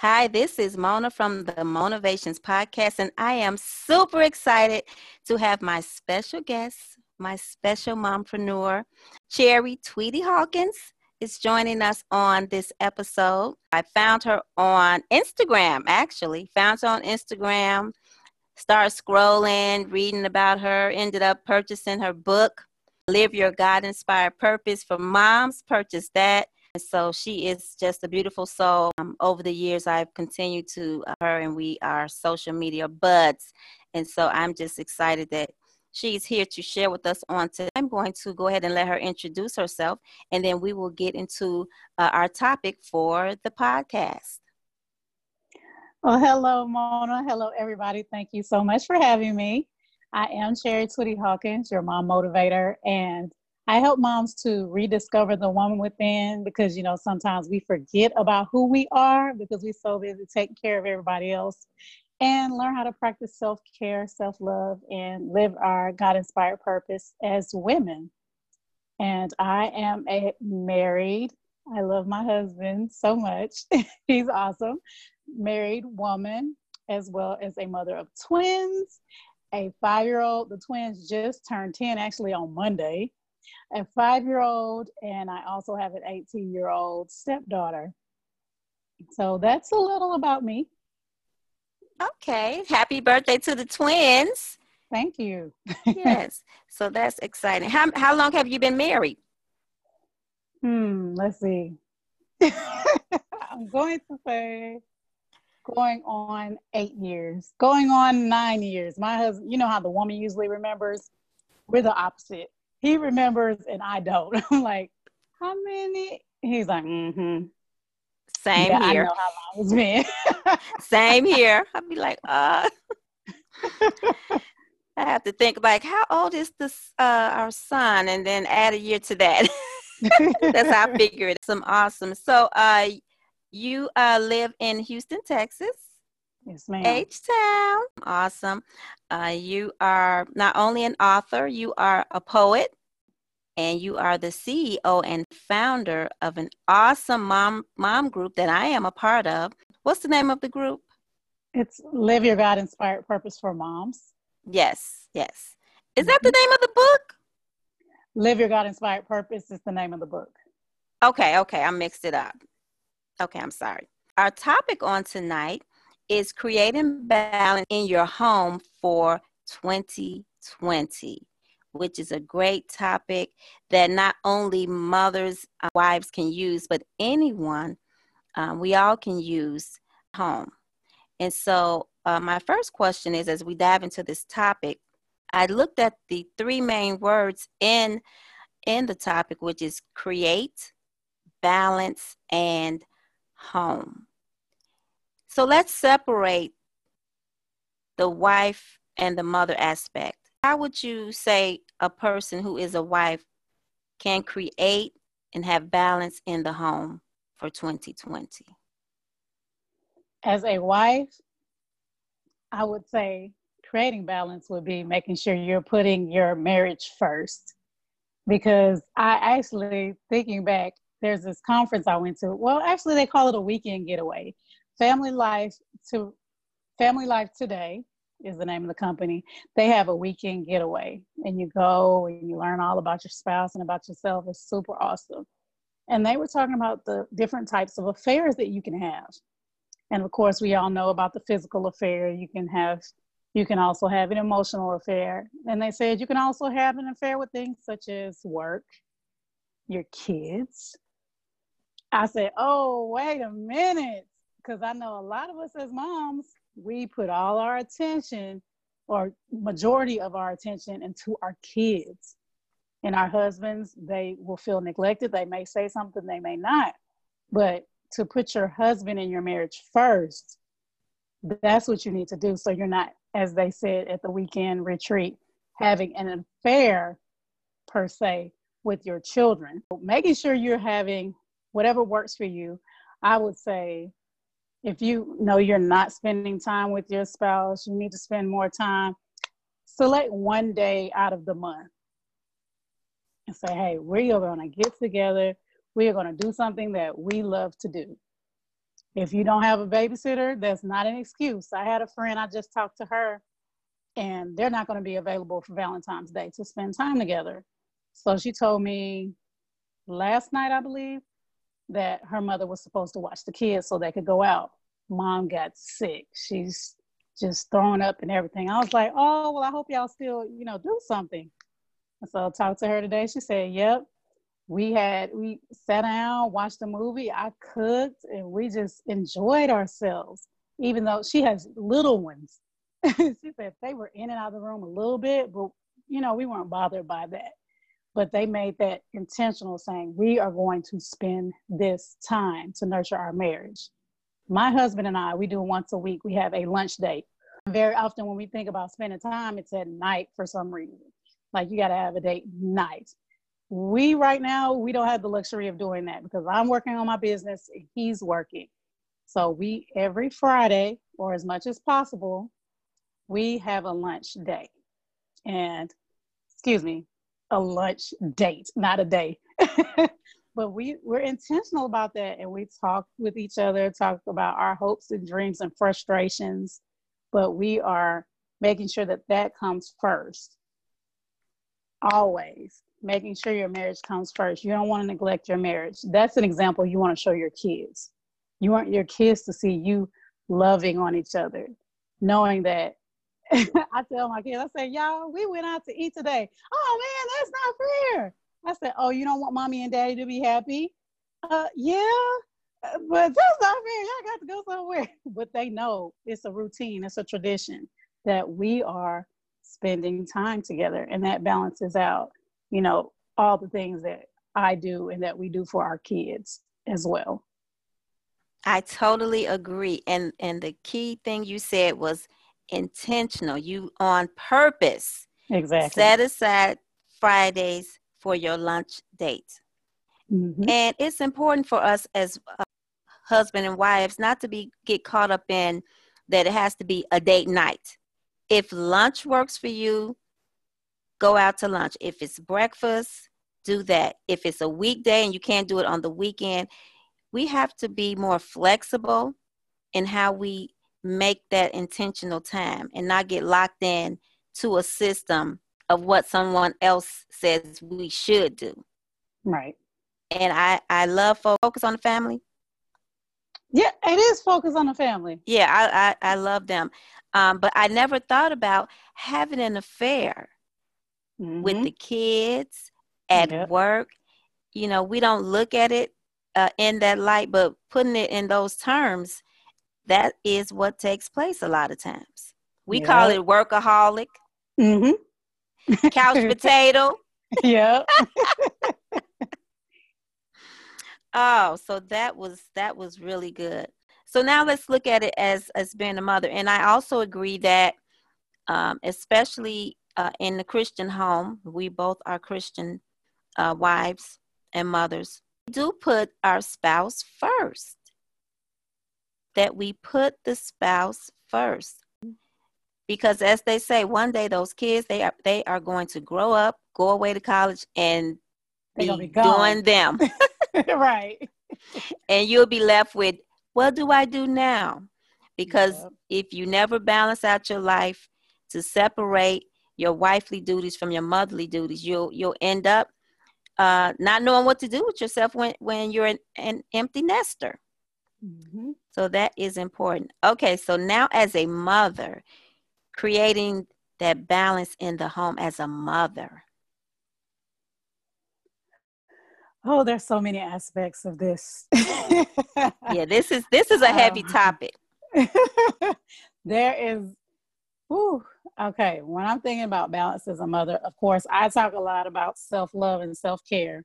Hi, this is Mona from the Motivations Podcast, and I am super excited to have my special guest, my special mompreneur, Chari Twitty Hawkins, is joining us on this episode. I found her on Instagram, actually, found her on Instagram, started scrolling, reading about her, ended up purchasing her book, Live Your God Inspired Purpose for Moms, purchased that so she is just a beautiful soul. Um, over the years, I've continued to uh, her, and we are social media buds. And so I'm just excited that she's here to share with us on today. I'm going to go ahead and let her introduce herself, and then we will get into uh, our topic for the podcast. Well, hello, Mona. Hello, everybody. Thank you so much for having me. I am Chari Twitty Hawkins, your mom motivator, and I help moms to rediscover the woman within because, you know, sometimes we forget about who we are because we're so busy taking care of everybody else and learn how to practice self care, self love, and live our God inspired purpose as women. And I am a married, I love my husband so much. He's awesome. Married woman, as well as a mother of twins, a five year old. The twins just turned 10 actually on Monday a five year old, and I also have an 18 year old stepdaughter. So that's a little about me. Okay. Happy birthday to the twins. Thank you. yes. So that's exciting. How, how long have you been married? Hmm, let's see. I'm going to say going on eight years, going on nine years. My husband, you know how the woman usually remembers? We're the opposite he remembers and I don't. I'm like, how many? He's like, mm-hmm. Same yeah, here. I know how long it's been. Same here. I'd be like, uh. I have to think like, how old is this uh, our son, and then add a year to that. That's how I figure it. Some awesome. So, uh, you uh, live in Houston, Texas. Yes, ma'am. H Town. Awesome. Uh, you are not only an author, you are a poet, and you are the CEO and founder of an awesome mom mom group that I am a part of. What's the name of the group? It's Live Your God Inspired Purpose for Moms. Yes, yes. Is that the mm-hmm. name of the book? Live Your God Inspired Purpose is the name of the book. Okay, okay. I mixed it up. Okay, I'm sorry. Our topic on tonight is creating balance in your home for 2020 which is a great topic that not only mothers uh, wives can use but anyone um, we all can use home. And so uh, my first question is as we dive into this topic i looked at the three main words in in the topic which is create balance and home so let's separate the wife and the mother aspect. How would you say a person who is a wife can create and have balance in the home for 2020? As a wife, I would say creating balance would be making sure you're putting your marriage first. Because I actually, thinking back, there's this conference I went to. Well, actually, they call it a weekend getaway. Family Life to Family Life Today is the name of the company. They have a weekend getaway, and you go and you learn all about your spouse and about yourself. It's super awesome. And they were talking about the different types of affairs that you can have. And of course, we all know about the physical affair. You can have, you can also have an emotional affair. And they said you can also have an affair with things such as work, your kids. I said, oh, wait a minute because I know a lot of us as moms, we put all our attention or majority of our attention into our kids. And our husbands, they will feel neglected. They may say something, they may not. But to put your husband in your marriage first, that's what you need to do. So you're not, as they said at the weekend retreat, having an affair per se with your children. Making sure you're having whatever works for you. I would say if you know you're not spending time with your spouse, you need to spend more time, select one day out of the month and say, hey, we are going to get together. We are going to do something that we love to do. If you don't have a babysitter, that's not an excuse. I had a friend, I just talked to her, and they're not going to be available for Valentine's Day to spend time together. So she told me last night, I believe, that her mother was supposed to watch the kids so they could go out. Mom got sick. She's just throwing up and everything. I was like, oh, well, I hope y'all still, you know, do something. So I talked to her today. She said, yep, we had, we sat down, watched a movie. I cooked and we just enjoyed ourselves, even though she has little ones. she said they were in and out of the room a little bit, but, you know, we weren't bothered by that. But they made that intentional saying, we are going to spend this time to nurture our marriage my husband and I, we do once a week, we have a lunch date. Very often when we think about spending time, it's at night for some reason. Like you got to have a date night. We right now, we don't have the luxury of doing that because I'm working on my business, he's working. So we every Friday, or as much as possible, we have a lunch day. And excuse me, a lunch date, not a day. but we we're intentional about that and we talk with each other talk about our hopes and dreams and frustrations but we are making sure that that comes first. Always making sure your marriage comes first. You don't want to neglect your marriage. That's an example you want to show your kids. You want your kids to see you loving on each other knowing that I tell my kids, I say, y'all, we went out to eat today. Oh man, that's not fair. I said, "Oh, you don't want mommy and daddy to be happy?" Uh, yeah, uh, but that's not fair. Y'all got to go somewhere. But they know it's a routine, it's a tradition that we are spending time together, and that balances out, you know, all the things that I do and that we do for our kids as well. I totally agree. And and the key thing you said was intentional. You on purpose. Exactly. Set aside Fridays for your lunch date. Mm-hmm. And it's important for us as uh, husband and wives not to be get caught up in that it has to be a date night. If lunch works for you, go out to lunch. If it's breakfast, do that. If it's a weekday and you can't do it on the weekend, we have to be more flexible in how we make that intentional time and not get locked in to a system of what someone else says we should do. Right. And I I love focus on the family. Yeah, it is focus on the family. Yeah, I I, I love them, um, but I never thought about having an affair mm-hmm. with the kids at yep. work. You know, we don't look at it uh, in that light, but putting it in those terms, that is what takes place a lot of times. We call it workaholic. Mm-hmm couch potato. Yeah. oh, so that was that was really good. So now let's look at it as as being a mother, and I also agree that, um, especially uh, in the Christian home, we both are Christian uh, wives and mothers. We do put our spouse first. That we put the spouse first. Because as they say one day those kids they are they are going to grow up go away to college and be, be doing them. Right. And you'll be left with what do i do now? Because yep. if you never balance out your life to separate your wifely duties from your motherly duties you'll you'll end up uh, not knowing what to do with yourself when when you're an, an empty nester. Mm-hmm. So that is important okay so now as a mother creating that balance in the home as a mother? Oh, there's so many aspects of this. yeah, this is this is a heavy um, topic. there is Ooh, okay. When I'm thinking about balance as a mother, of course, I talk a lot about self love and self care.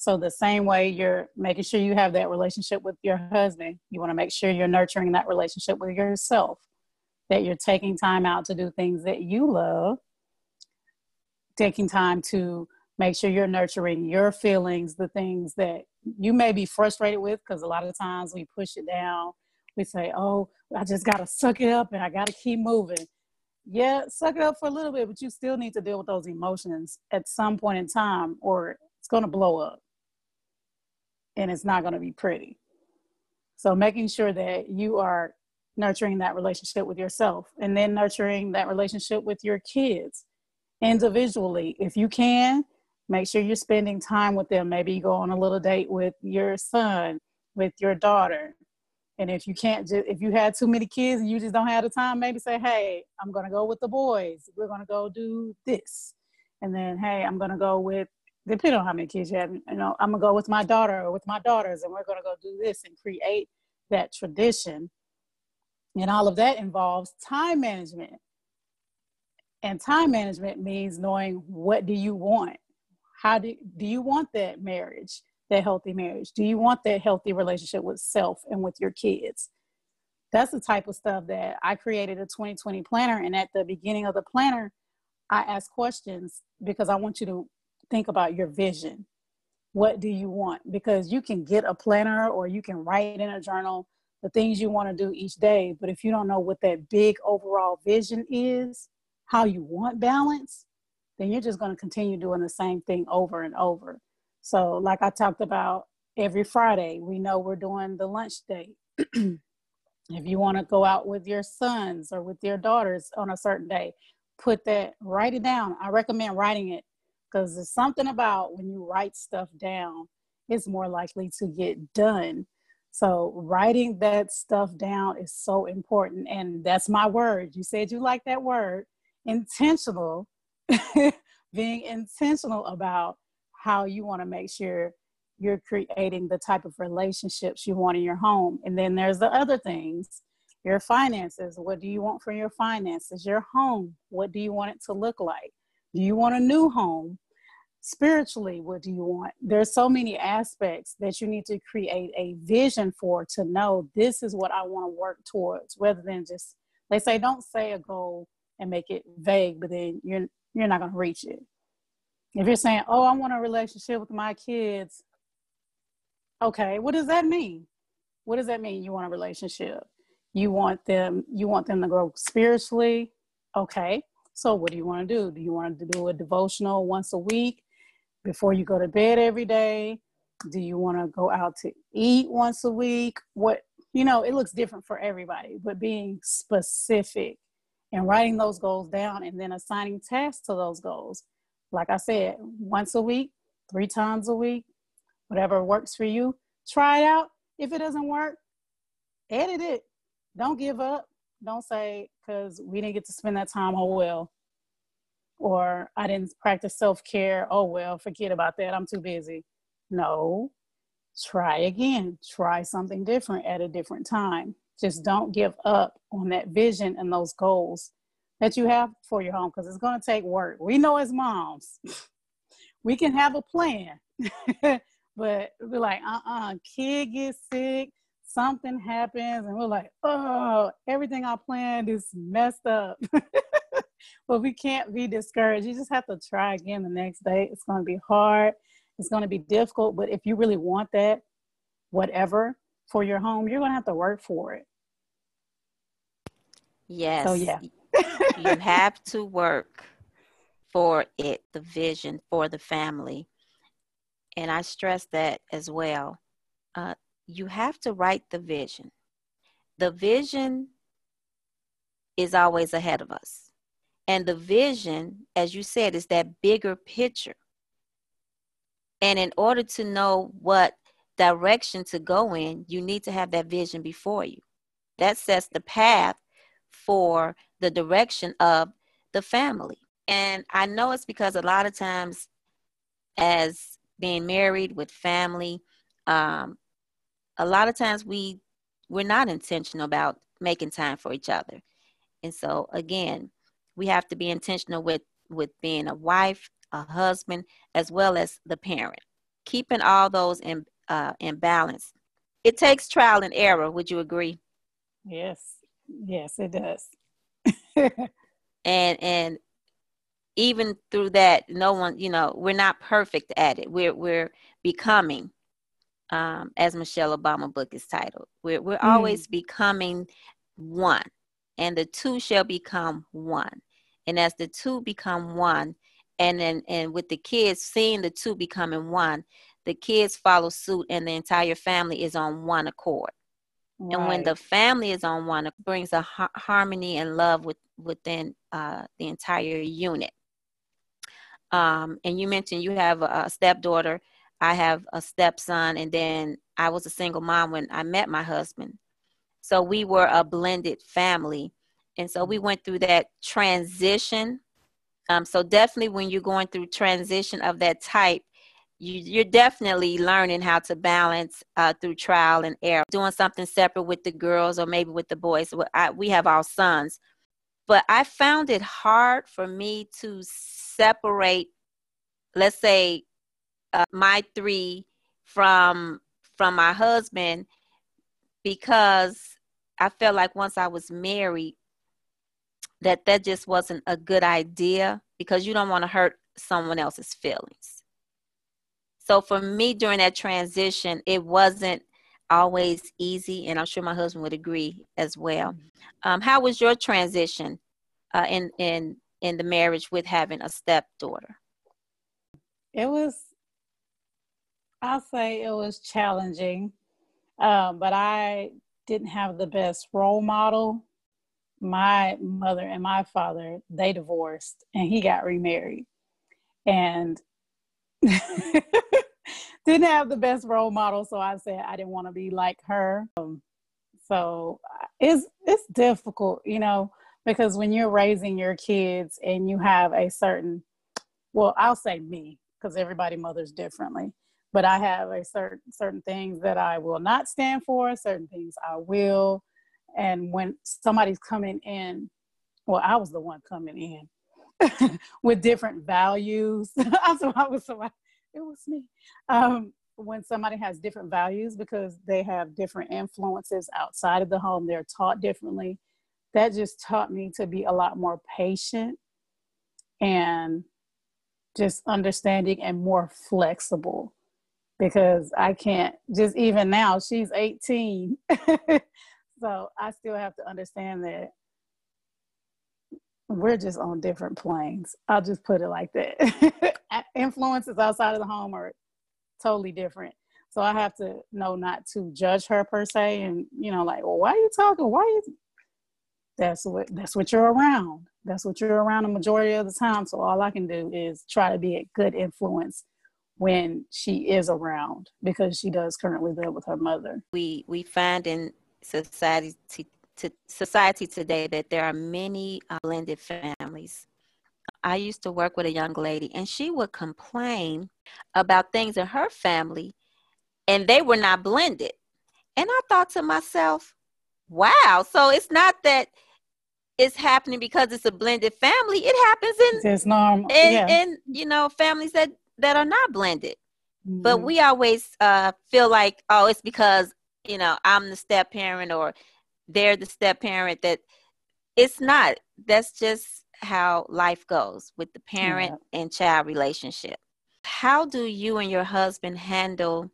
So, the same way you're making sure you have that relationship with your husband, you want to make sure you're nurturing that relationship with yourself that you're taking time out to do things that you love, taking time to make sure you're nurturing your feelings, the things that you may be frustrated with, because a lot of times we push it down. We say, oh, I just got to suck it up and I got to keep moving. Yeah, suck it up for a little bit, but you still need to deal with those emotions at some point in time, or it's going to blow up and it's not going to be pretty. So making sure that you are nurturing that relationship with yourself and then nurturing that relationship with your kids individually. If you can, make sure you're spending time with them. Maybe you go on a little date with your son, with your daughter. And if you can't just, if you had too many kids and you just don't have the time, maybe say, hey, I'm going to go with the boys. We're going to go do this. And then, hey, I'm going to go with, depending on how many kids you have, you know, I'm to go with my daughter or with my daughters and we're to go do this and create that tradition. And all of that involves time management. And time management means knowing what do you want? how do, do you want that marriage that healthy marriage do you want that healthy relationship with self and with your kids that's the type of stuff that i created a 2020 planner and at the beginning of the planner i ask questions because i want you to think about your vision what do you want because you can get a planner or you can write in a journal the things you want to do each day but if you don't know what that big overall vision is how you want balance then you're just going to continue doing the same thing over and over. So, like I talked about every Friday, we know we're doing the lunch date. if you want to go out with your sons or with your daughters on a certain day, put that, write it down. I recommend writing it because there's something about when you write stuff down, it's more likely to get done. So, writing that stuff down is so important. And that's my word. You said you like that word intentional being intentional about how you want to make sure you're creating the type of relationships you want in your home. And then there's the other things your finances. What do you want for your finances? Your home. What do you want it to look like? Do you want a new home? Spiritually, what do you want? There's so many aspects that you need to create a vision for to know this is what I want to work towards rather than just, they say, don't say a goal and make it vague, but then you're you're not going to reach it. If you're saying, oh, I want a relationship with my kids, okay, what does that mean? What does that mean? You want a relationship? You want them, you want them to grow spiritually? Okay. So what do you want to do? Do you want to do a devotional once a week before you go to bed every day? Do you want to go out to eat once a week? What, you know, it looks different for everybody, but being specific and writing those goals down and then assigning tasks to those goals. Like I said, once a week, three times a week, whatever works for you. Try it out. If it doesn't work, edit it. Don't give up. Don't say, because we didn't get to spend that time, oh well. Or I didn't practice self care, oh well, forget about that, I'm too busy. No, try again. Try something different at a different time just don't give up on that vision and those goals that you have for your home because it's going to take work. We know as moms, we can have a plan, but we're like, uh uh-uh, uh, kid gets sick, something happens, and we're like, oh, everything I planned is messed up. but we can't be discouraged. You just have to try again the next day. It's going to be hard, it's going to be difficult, but if you really want that, whatever for your home, you're going to have to work for it. Yes. So yeah. you have to work for it, the vision for the family. And I stress that as well. Uh, you have to write the vision. The vision is always ahead of us. And the vision, as you said, is that bigger picture. And in order to know what direction to go in, you need to have that vision before you. That sets the path for the direction of the family. And I know it's because a lot of times, as being married with family, um, a lot of times we we're not intentional about making time for each other. And so again, we have to be intentional with with being a wife, a husband, as well as the parent. Keeping all those in uh, in balance. It takes trial and error. Would you agree? Yes. Yes, it does. and and even through that, no one, you know, we're not perfect at it. We're we're becoming, um, as Michelle Obama book is titled. We're we're mm. always becoming one, and the two shall become one. And as the two become one, and then and with the kids seeing the two becoming one, the kids follow suit, and the entire family is on one accord. Right. And when the family is on one, it brings a ha- harmony and love with, within uh, the entire unit. Um, and you mentioned you have a, a stepdaughter. I have a stepson, and then I was a single mom when I met my husband. So we were a blended family. And so we went through that transition. Um, so definitely when you're going through transition of that type, you, are definitely learning how to balance uh, through trial and error. Doing something separate with the girls or maybe with the boys. I, we have our sons, but I found it hard for me to separate, let's say, uh, my three from from my husband because I felt like once I was married that that just wasn't a good idea because you don't want to hurt someone else's feelings. So for me during that transition, it wasn't always easy, and I'm sure my husband would agree as well. Um, how was your transition uh, in in in the marriage with having a stepdaughter? It was, I'll say, it was challenging, um, but I didn't have the best role model. My mother and my father they divorced, and he got remarried, and didn't have the best role model, so I said I didn't want to be like her. Um, so uh, it's it's difficult, you know, because when you're raising your kids and you have a certain, well, I'll say me because everybody mothers differently, but I have a certain certain things that I will not stand for, certain things I will, and when somebody's coming in, well, I was the one coming in with different values. so I was so it was me. Um, when somebody has different values because they have different influences outside of the home, they're taught differently. That just taught me to be a lot more patient and just understanding and more flexible because I can't just even now she's 18 so I still have to understand that we're just on different planes. I'll just put it like that. Influences outside of the home are totally different. So I have to know not to judge her per se and you know, like, well, why are you talking? Why you that's what that's what you're around. That's what you're around the majority of the time. So all I can do is try to be a good influence when she is around because she does currently live with her mother. We we find in society to society today that there are many uh, blended families. I used to work with a young lady, and she would complain about things in her family, and they were not blended. And I thought to myself, wow, so it's not that it's happening because it's a blended family. It happens in it's normal. In, yeah. in you know families that that are not blended. Mm-hmm. But we always uh, feel like, oh, it's because you know I'm the step parent or they're the step parent that it's not that's just how life goes with the parent yeah. and child relationship how do you and your husband handle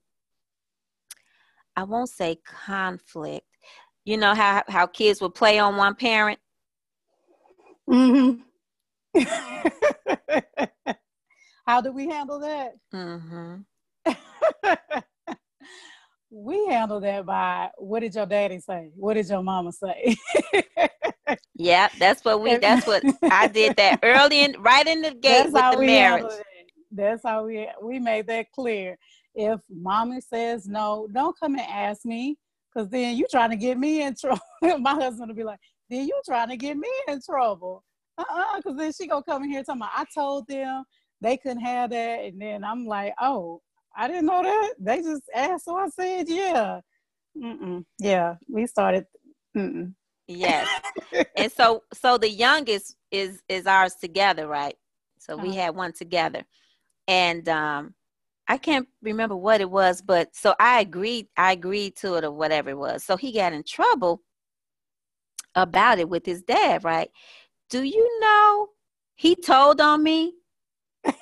i won't say conflict you know how how kids will play on one parent mm-hmm. how do we handle that mm-hmm. we handle that by what did your daddy say? What did your mama say? yeah, that's what we that's what I did that early in right in the gate that's with the marriage. That's how we we made that clear. If mommy says no, don't come and ask me, because then you trying to get me in trouble. My husband will be like, then you trying to get me in trouble. Uh-uh, because then she gonna come in here talking about I told them they couldn't have that, and then I'm like, oh, I didn't know that. They just asked, so I said, yeah. Mm-mm. Yeah, we started. Mm-mm. Yes, and so so the youngest is is ours together, right? So we uh-huh. had one together, and um, I can't remember what it was, but so I agreed. I agreed to it or whatever it was. So he got in trouble about it with his dad, right? Do you know he told on me?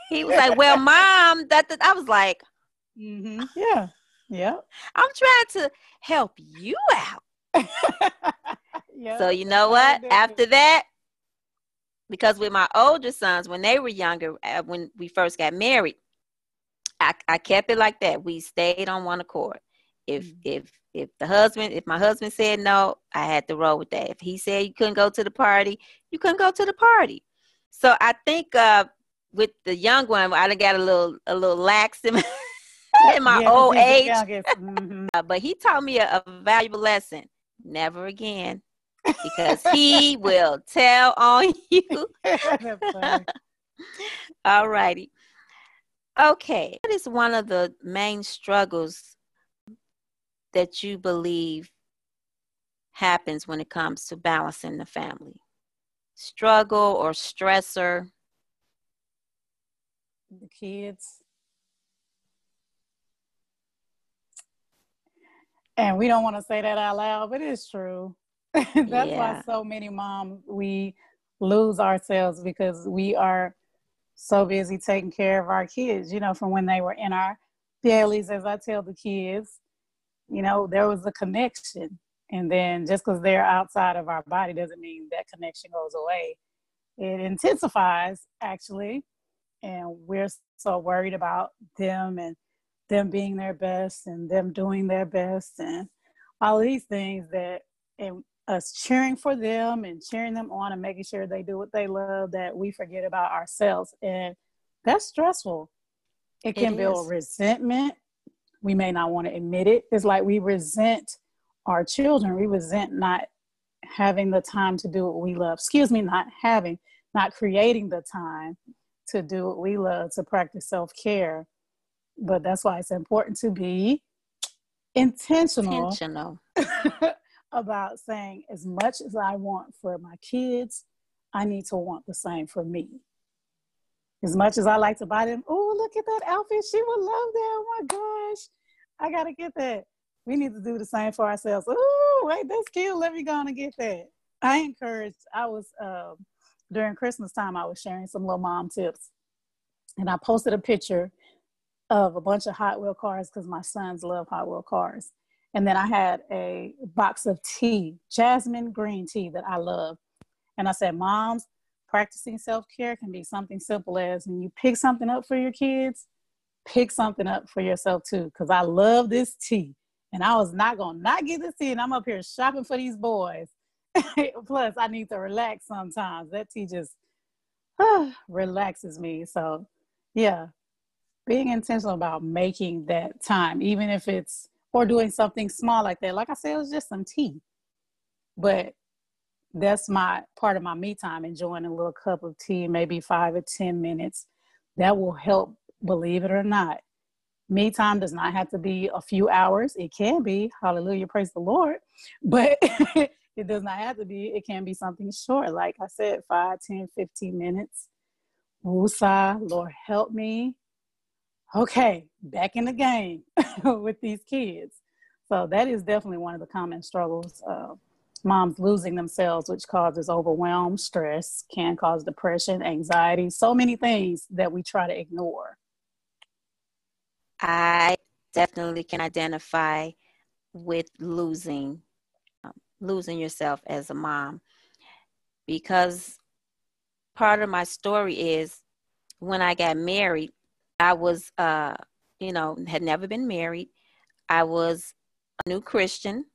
He was like, "Well, mom," that, that I was like, Mm-hmm. Yeah. Yeah. I'm trying to help you out. yeah. So you know what? After that, because with my older sons, when they were younger, uh, when we first got married, I, I kept it like that. We stayed on one accord. If mm-hmm. if if the husband, if my husband said no, I had to roll with that. If he said you couldn't go to the party, you couldn't go to the party. So I think uh, with the young one, I done got a little a little lax in my, in my yeah, old age. Mm-hmm. uh, but he taught me a, a valuable lesson: never again, because he will tell on you. All righty. Okay, what is one of the main struggles that you believe happens when it comes to balancing the family? Struggle or stressor? The kids. And we don't want to say that out loud, but it's true. That's yeah. why so many moms we lose ourselves because we are so busy taking care of our kids, you know, from when they were in our bellies, as I tell the kids, you know, there was a connection. And then just because they're outside of our body doesn't mean that connection goes away. It intensifies actually. And we're so worried about them and them being their best and them doing their best and all these things that and us cheering for them and cheering them on and making sure they do what they love that we forget about ourselves. And that's stressful. It can it build resentment. We may not want to admit it. It's like we resent our children. We resent not having the time to do what we love. Excuse me not having not creating the time to do what we love to practice self-care but that's why it's important to be intentional intentional about saying as much as I want for my kids, I need to want the same for me. As much as I like to buy them, oh, look at that outfit. She would love that. Oh my gosh. I got to get that. We need to do the same for ourselves. Oh, wait, that's cute. Let me go and get that. I encouraged, I was, uh, during Christmas time, I was sharing some little mom tips. And I posted a picture of a bunch of Hot Wheel cars because my sons love Hot Wheel cars. And then I had a box of tea, jasmine green tea that I love. And I said, Moms, practicing self care can be something simple as when you pick something up for your kids, pick something up for yourself too. Because I love this tea. And I was not going to not get this tea. And I'm up here shopping for these boys. Plus, I need to relax sometimes. That tea just uh, relaxes me. So, yeah, being intentional about making that time, even if it's or doing something small like that. Like I said, it was just some tea. But that's my part of my me time, enjoying a little cup of tea, maybe five or 10 minutes. That will help, believe it or not. Me time does not have to be a few hours. It can be, hallelujah, praise the Lord. But it does not have to be. It can be something short. Like I said, 5, 10, 15 minutes. Woosah, Lord, help me okay, back in the game with these kids. So that is definitely one of the common struggles. of moms losing themselves, which causes overwhelm, stress, can cause depression, anxiety, so many things that we try to ignore. I definitely can identify with losing losing yourself as a mom because part of my story is when I got married, I was, uh, you know, had never been married. I was a new Christian.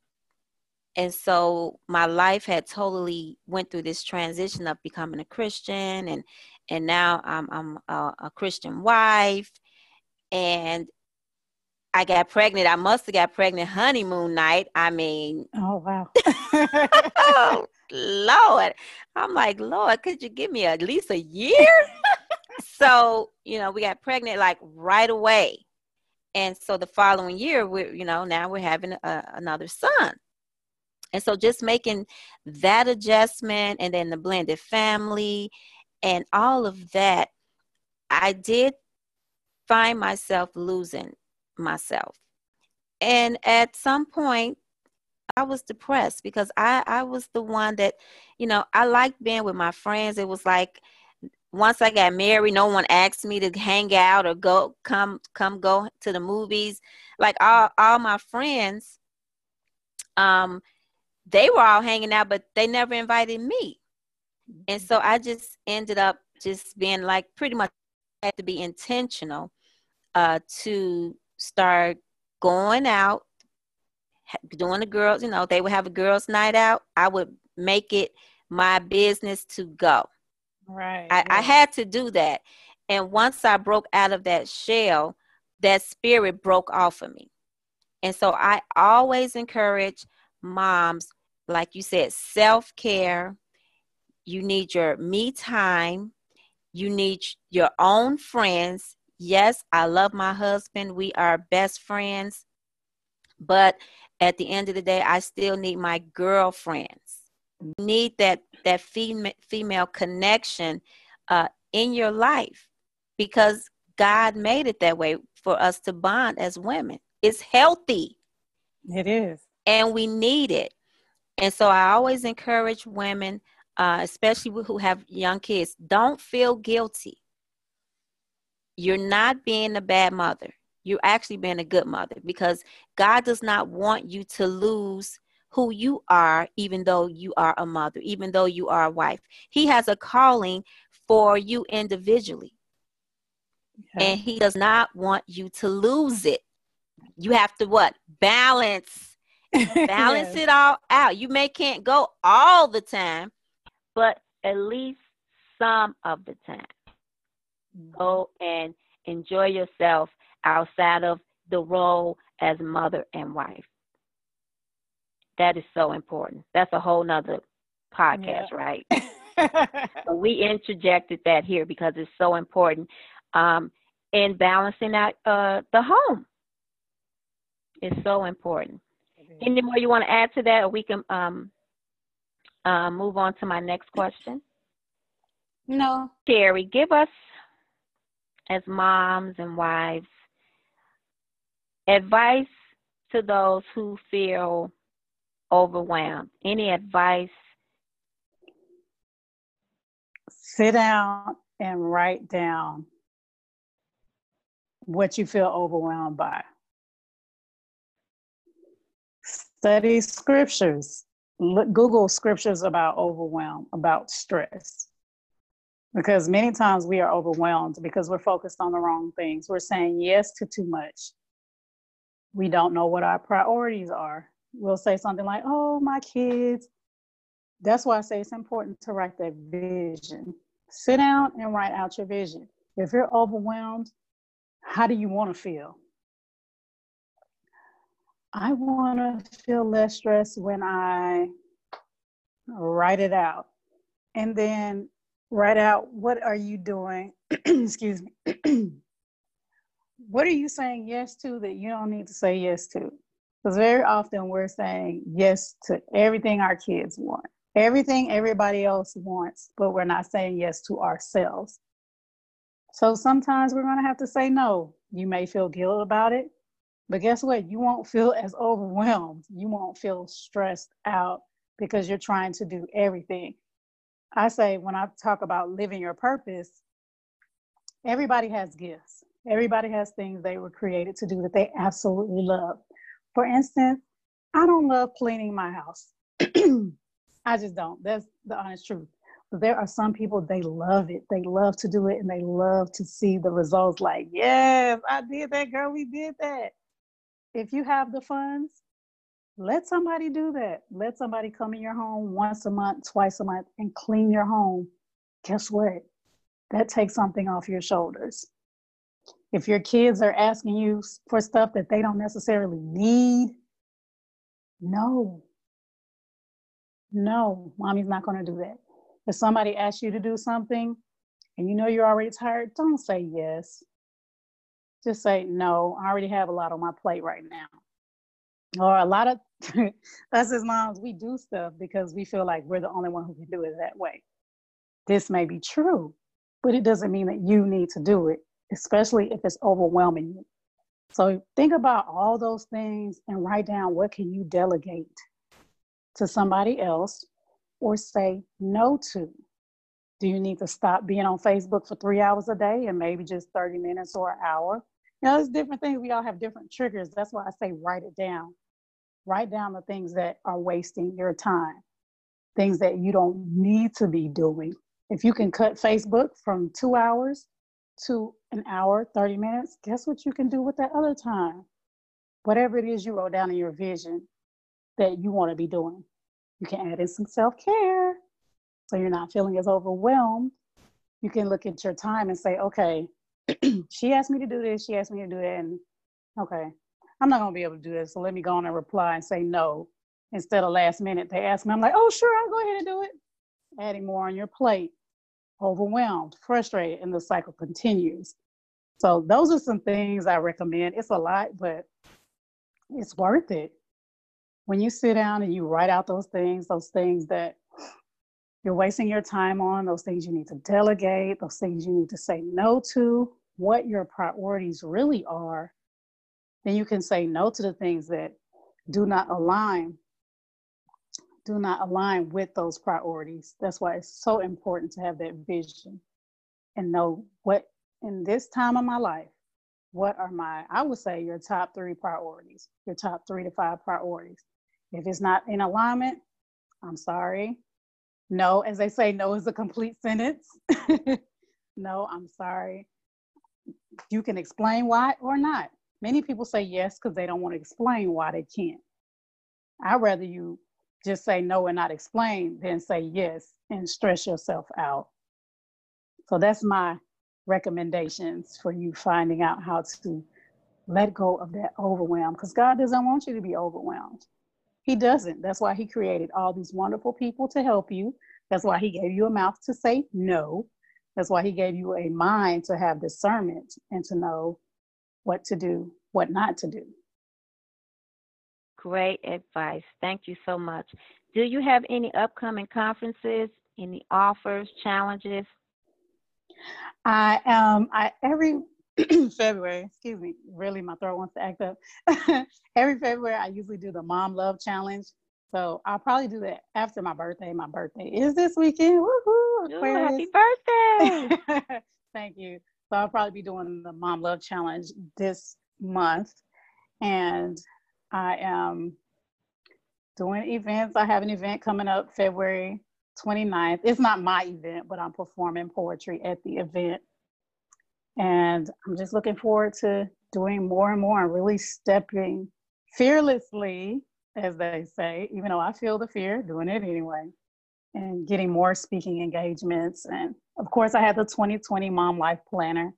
And so my life had totally went through this transition of becoming a Christian and and now I'm I'm a, a Christian wife and I got pregnant. I must have got pregnant honeymoon night. I mean, oh wow. oh, Lord. I'm like, Lord, could you give me at least a year? so you know we got pregnant like right away and so the following year we're you know now we're having a, another son and so just making that adjustment and then the blended family and all of that i did find myself losing myself and at some point I was depressed because I I was the one that, you know, I liked being with my friends. It was like once I got married, no one asked me to hang out or go come come go to the movies. Like all all my friends, um, they were all hanging out, but they never invited me. And so I just ended up just being like pretty much had to be intentional uh, to start going out, doing the girls, you know, they would have a girls' night out. I would make it my business to go. Right. I, I had to do that. And once I broke out of that shell, that spirit broke off of me. And so I always encourage moms, like you said, self care. You need your me time. You need your own friends. Yes, I love my husband. We are best friends. But at the end of the day, I still need my girlfriends. need that that female female connection uh, in your life because God made it that way for us to bond as women. It's healthy. It is. And we need it. And so I always encourage women, uh, especially who have young kids, don't feel guilty. You're not being a bad mother. You're actually being a good mother because God does not want you to lose who you are, even though you are a mother, even though you are a wife. He has a calling for you individually. Yeah. And he does not want you to lose it. You have to what? Balance. Balance yes. it all out. You may can't go all the time, but at least some of the time. Mm-hmm. Go and enjoy yourself outside of the role as mother and wife. That is so important. That's a whole nother podcast, yeah. right? so we interjected that here because it's so important um, in balancing out uh, the home. It's so important. Any more you want to add to that, or we can um, uh, move on to my next question? No. Chari, give us, as moms and wives, advice to those who feel overwhelmed. Any advice? Sit down and write down what you feel overwhelmed by. Study scriptures. Look, Google scriptures about overwhelm, about stress. Because many times we are overwhelmed because we're focused on the wrong things. We're saying yes to too much. We don't know what our priorities are we'll say something like, oh, my kids. That's why I say it's important to write that vision. Sit down and write out your vision. If you're overwhelmed, how do you want to feel? I want to feel less stressed when I write it out. And then write out what are you doing? Excuse me. what are you saying yes to that you don't need to say yes to? Because very often we're saying yes to everything our kids want, everything everybody else wants, but we're not saying yes to ourselves. So sometimes we're going to have to say no. You may feel guilt about it, but guess what? You won't feel as overwhelmed. You won't feel stressed out because you're trying to do everything. I say when I talk about living your purpose, everybody has gifts. Everybody has things they were created to do that they absolutely love. For instance, I don't love cleaning my house. I just don't. That's the honest truth. But there are some people, they love it. They love to do it and they love to see the results like, yes, I did that, girl. We did that. If you have the funds, let somebody do that. Let somebody come in your home once a month, twice a month, and clean your home. Guess what? That takes something off your shoulders. If your kids are asking you for stuff that they don't necessarily need, no. No, mommy's not going to do that. If somebody asks you to do something and you know you're already tired, don't say yes. Just say, no, I already have a lot on my plate right now. Or a lot of us as moms, we do stuff because we feel like we're the only one who can do it that way. This may be true, but it doesn't mean that you need to do it especially if it's overwhelming you. So think about all those things and write down what can you delegate to somebody else or say no to. Do you need to stop being on Facebook for three hours a day and maybe just 30 minutes or an hour? You know, there's different things. We all have different triggers. That's why I say write it down. Write down the things that are wasting your time, things that you don't need to be doing. If you can cut Facebook from two hours to an hour, 30 minutes, guess what you can do with that other time? Whatever it is you wrote down in your vision, that you want to be doing. You can add in some self care so you're not feeling as overwhelmed. You can look at your time and say, okay, she asked me to do this, she asked me to do that, and okay, I'm not gonna be able to do this. So let me go on and reply and say no. Instead of last minute, they ask me, I'm like, oh sure, I'll go ahead and do it. Adding more on your plate, overwhelmed, frustrated, and the cycle continues. So those are some things I recommend. It's a lot, but it's worth it. When you sit down and you write out those things, those things that you're wasting your time on, those things you need to delegate, those things you need to say no to, what your priorities really are, then you can say no to the things that do not align do not align with those priorities. That's why it's so important to have that vision and know what in this time of my life, what are my, I would say your top three priorities, your top three to five priorities. If it's not in alignment, I'm sorry. No, as they say, no is a complete sentence. no, I'm sorry. You can explain why or not. Many people say yes because they don't want to explain why they can't. I'd rather you just say no and not explain than say yes and stress yourself out. So that's my recommendations for you finding out how to let go of that overwhelm because God doesn't want you to be overwhelmed. He doesn't. That's why He created all these wonderful people to help you. That's why He gave you a mouth to say no. That's why He gave you a mind to have discernment and to know what to do, what not to do. Great advice. Thank you so much. Do you have any upcoming conferences, any offers, challenges? I um I every February, excuse me, really my throat wants to act up. every February I usually do the Mom Love Challenge. So I'll probably do that after my birthday. My birthday is this weekend. Woohoo! Ooh, happy birthday! Thank you. So I'll probably be doing the Mom Love Challenge this month. And I am doing events. I have an event coming up February 29th. It's not my event, but I'm performing poetry at the event. And I'm just looking forward to doing more and more and really stepping fearlessly, as they say, even though I feel the fear, doing it anyway, and getting more speaking engagements. And of course, I have the 2020 Mom Life Planner.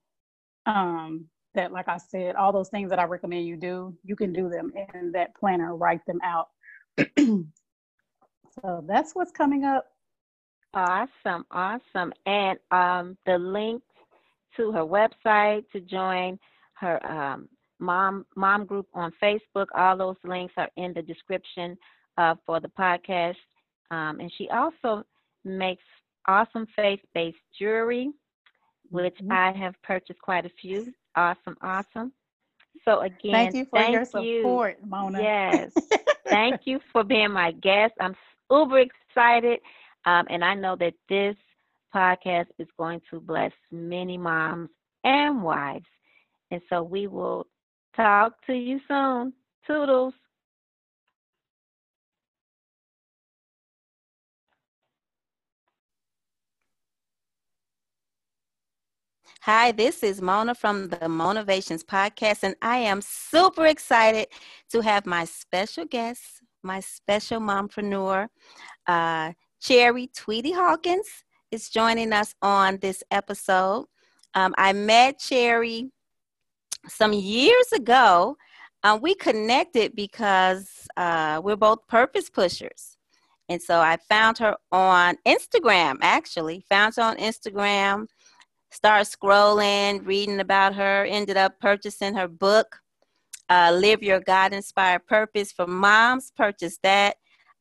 Um, that, like I said, all those things that I recommend you do, you can do them in that planner, write them out. so that's what's coming up. Awesome, awesome. And um, the link to her website to join her um, mom mom group on Facebook, all those links are in the description uh, for the podcast. Um, and she also makes awesome faith-based jewelry, which mm-hmm. I have purchased quite a few awesome, awesome. So again, thank you for thank your support, you. Mona. Yes, thank you for being my guest. I'm uber excited, um, and I know that this podcast is going to bless many moms and wives. And so we will talk to you soon. Toodles. Hi, this is Mona from the Motivations Podcast, and I am super excited to have my special guest, my special mompreneur, uh, Chari Twitty Hawkins, is joining us on this episode. Um, I met Chari some years ago. Uh, we connected because uh, we're both purpose pushers. And so I found her on Instagram, actually, found her on Instagram Start scrolling, reading about her, ended up purchasing her book, uh, Live Your God Inspired Purpose for Moms. Purchased that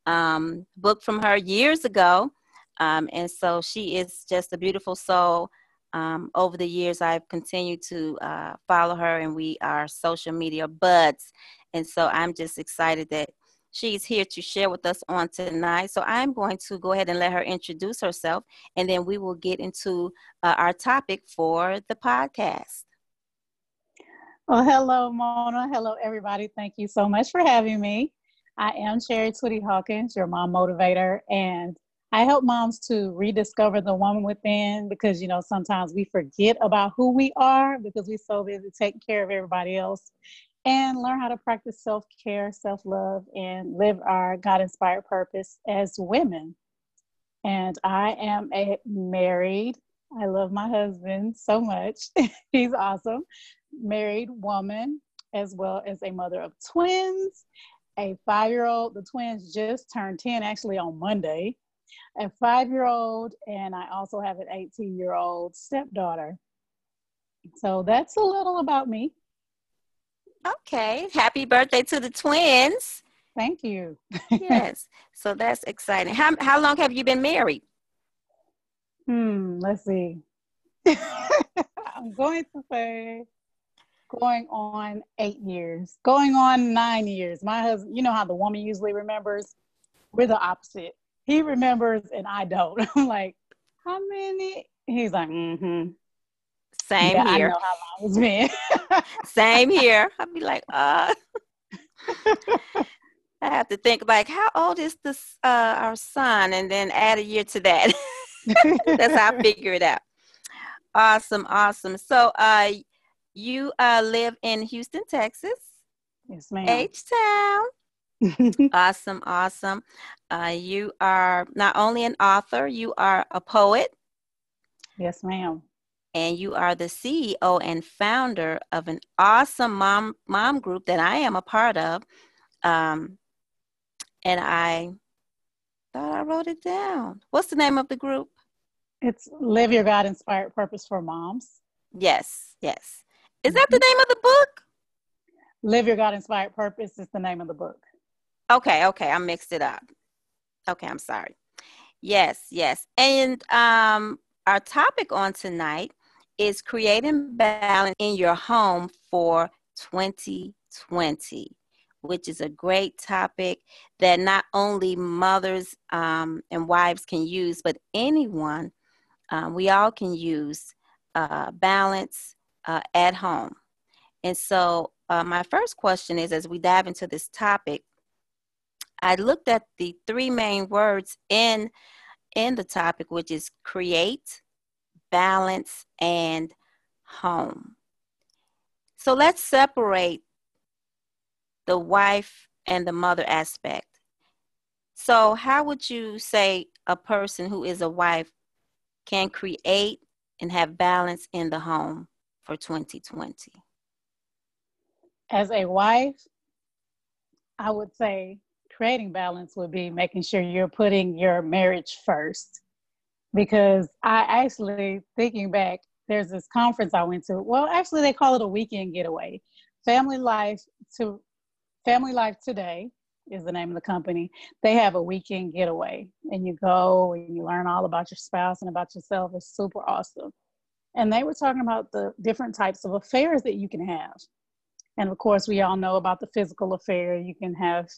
um, book from her years ago. Um, and so she is just a beautiful soul. Um, over the years, I've continued to uh, follow her, and we are social media buds. And so I'm just excited that She's here to share with us on tonight. So I'm going to go ahead and let her introduce herself, and then we will get into uh, our topic for the podcast. Well, hello, Mona. Hello, everybody. Thank you so much for having me. I am Chari Twitty Hawkins, your mom motivator, and I help moms to rediscover the woman within because, you know, sometimes we forget about who we are because we're so busy taking care of everybody else and learn how to practice self care, self love, and live our God inspired purpose as women. And I am a married, I love my husband so much. He's awesome. Married woman, as well as a mother of twins, a five year old. The twins just turned 10 actually on Monday, a five year old, and I also have an 18 year old stepdaughter. So that's a little about me. Okay. Happy birthday to the twins. Thank you. yes. So that's exciting. How how long have you been married? Hmm, let's see. I'm going to say going on eight years, going on nine years. My husband, you know how the woman usually remembers? We're the opposite. He remembers and I don't. I'm like, how many? He's like, mm-hmm. Same yeah, here. I know how long it's been. Same here. I'd be like, uh I have to think like how old is this uh our son and then add a year to that. That's how I figure it out. Awesome, awesome. So uh you uh live in Houston, Texas. Yes, ma'am. H Town. awesome, awesome. Uh, you are not only an author, you are a poet. Yes, ma'am and you are the CEO and founder of an awesome mom mom group that I am a part of. Um, and I thought I wrote it down. What's the name of the group? It's Live Your God Inspired Purpose for Moms. Yes, yes. Is that the mm-hmm. name of the book? Live Your God Inspired Purpose is the name of the book. Okay, okay. I mixed it up. Okay, I'm sorry. Yes, yes. And um, our topic on tonight is creating balance in your home for 2020, which is a great topic that not only mothers um, and wives can use, but anyone, um, we all can use uh, balance uh, at home. And so, uh, my first question is as we dive into this topic, I looked at the three main words in in the topic, which is create, balance, and home. So let's separate the wife and the mother aspect. So, how would you say a person who is a wife can create and have balance in the home for 2020? As a wife, I would say creating balance would be making sure you're putting your marriage first because I actually thinking back, there's this conference I went to. Well, actually, they call it a weekend getaway. Family Life to Family Life Today is the name of the company. They have a weekend getaway, and you go and you learn all about your spouse and about yourself. It's super awesome. And they were talking about the different types of affairs that you can have. And of course, we all know about the physical affair. You can have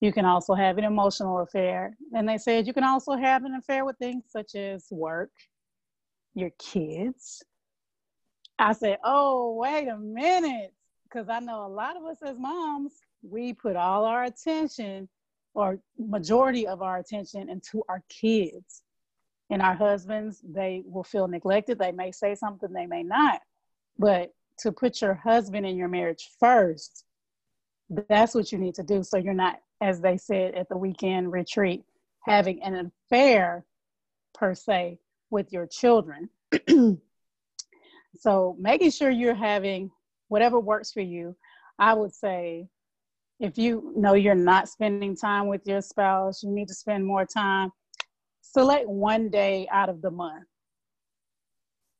you can also have an emotional affair. And they said you can also have an affair with things such as work, your kids. I said, oh, wait a minute. Because I know a lot of us as moms, we put all our attention or majority of our attention into our kids. And our husbands, they will feel neglected. They may say something, they may not. But to put your husband in your marriage first, that's what you need to do. So you're not as they said at the weekend retreat, having an affair per se with your children. so making sure you're having whatever works for you. I would say if you know you're not spending time with your spouse, you need to spend more time. Select one day out of the month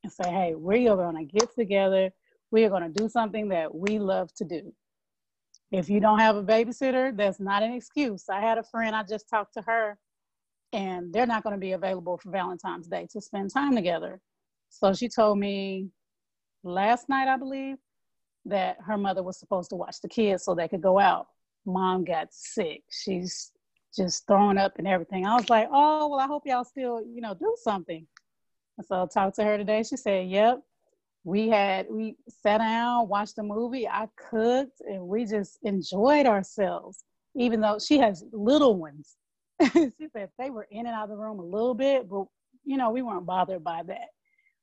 and say, hey, we are going to get together. We are going to do something that we love to do. If you don't have a babysitter, that's not an excuse. I had a friend, I just talked to her, and they're not going to be available for Valentine's Day to spend time together. So she told me last night, I believe, that her mother was supposed to watch the kids so they could go out. Mom got sick. She's just throwing up and everything. I was like, oh, well, I hope y'all still, you know, do something. So I talked to her today. She said, yep, we had we sat down watched a movie i cooked and we just enjoyed ourselves even though she has little ones she said they were in and out of the room a little bit but you know we weren't bothered by that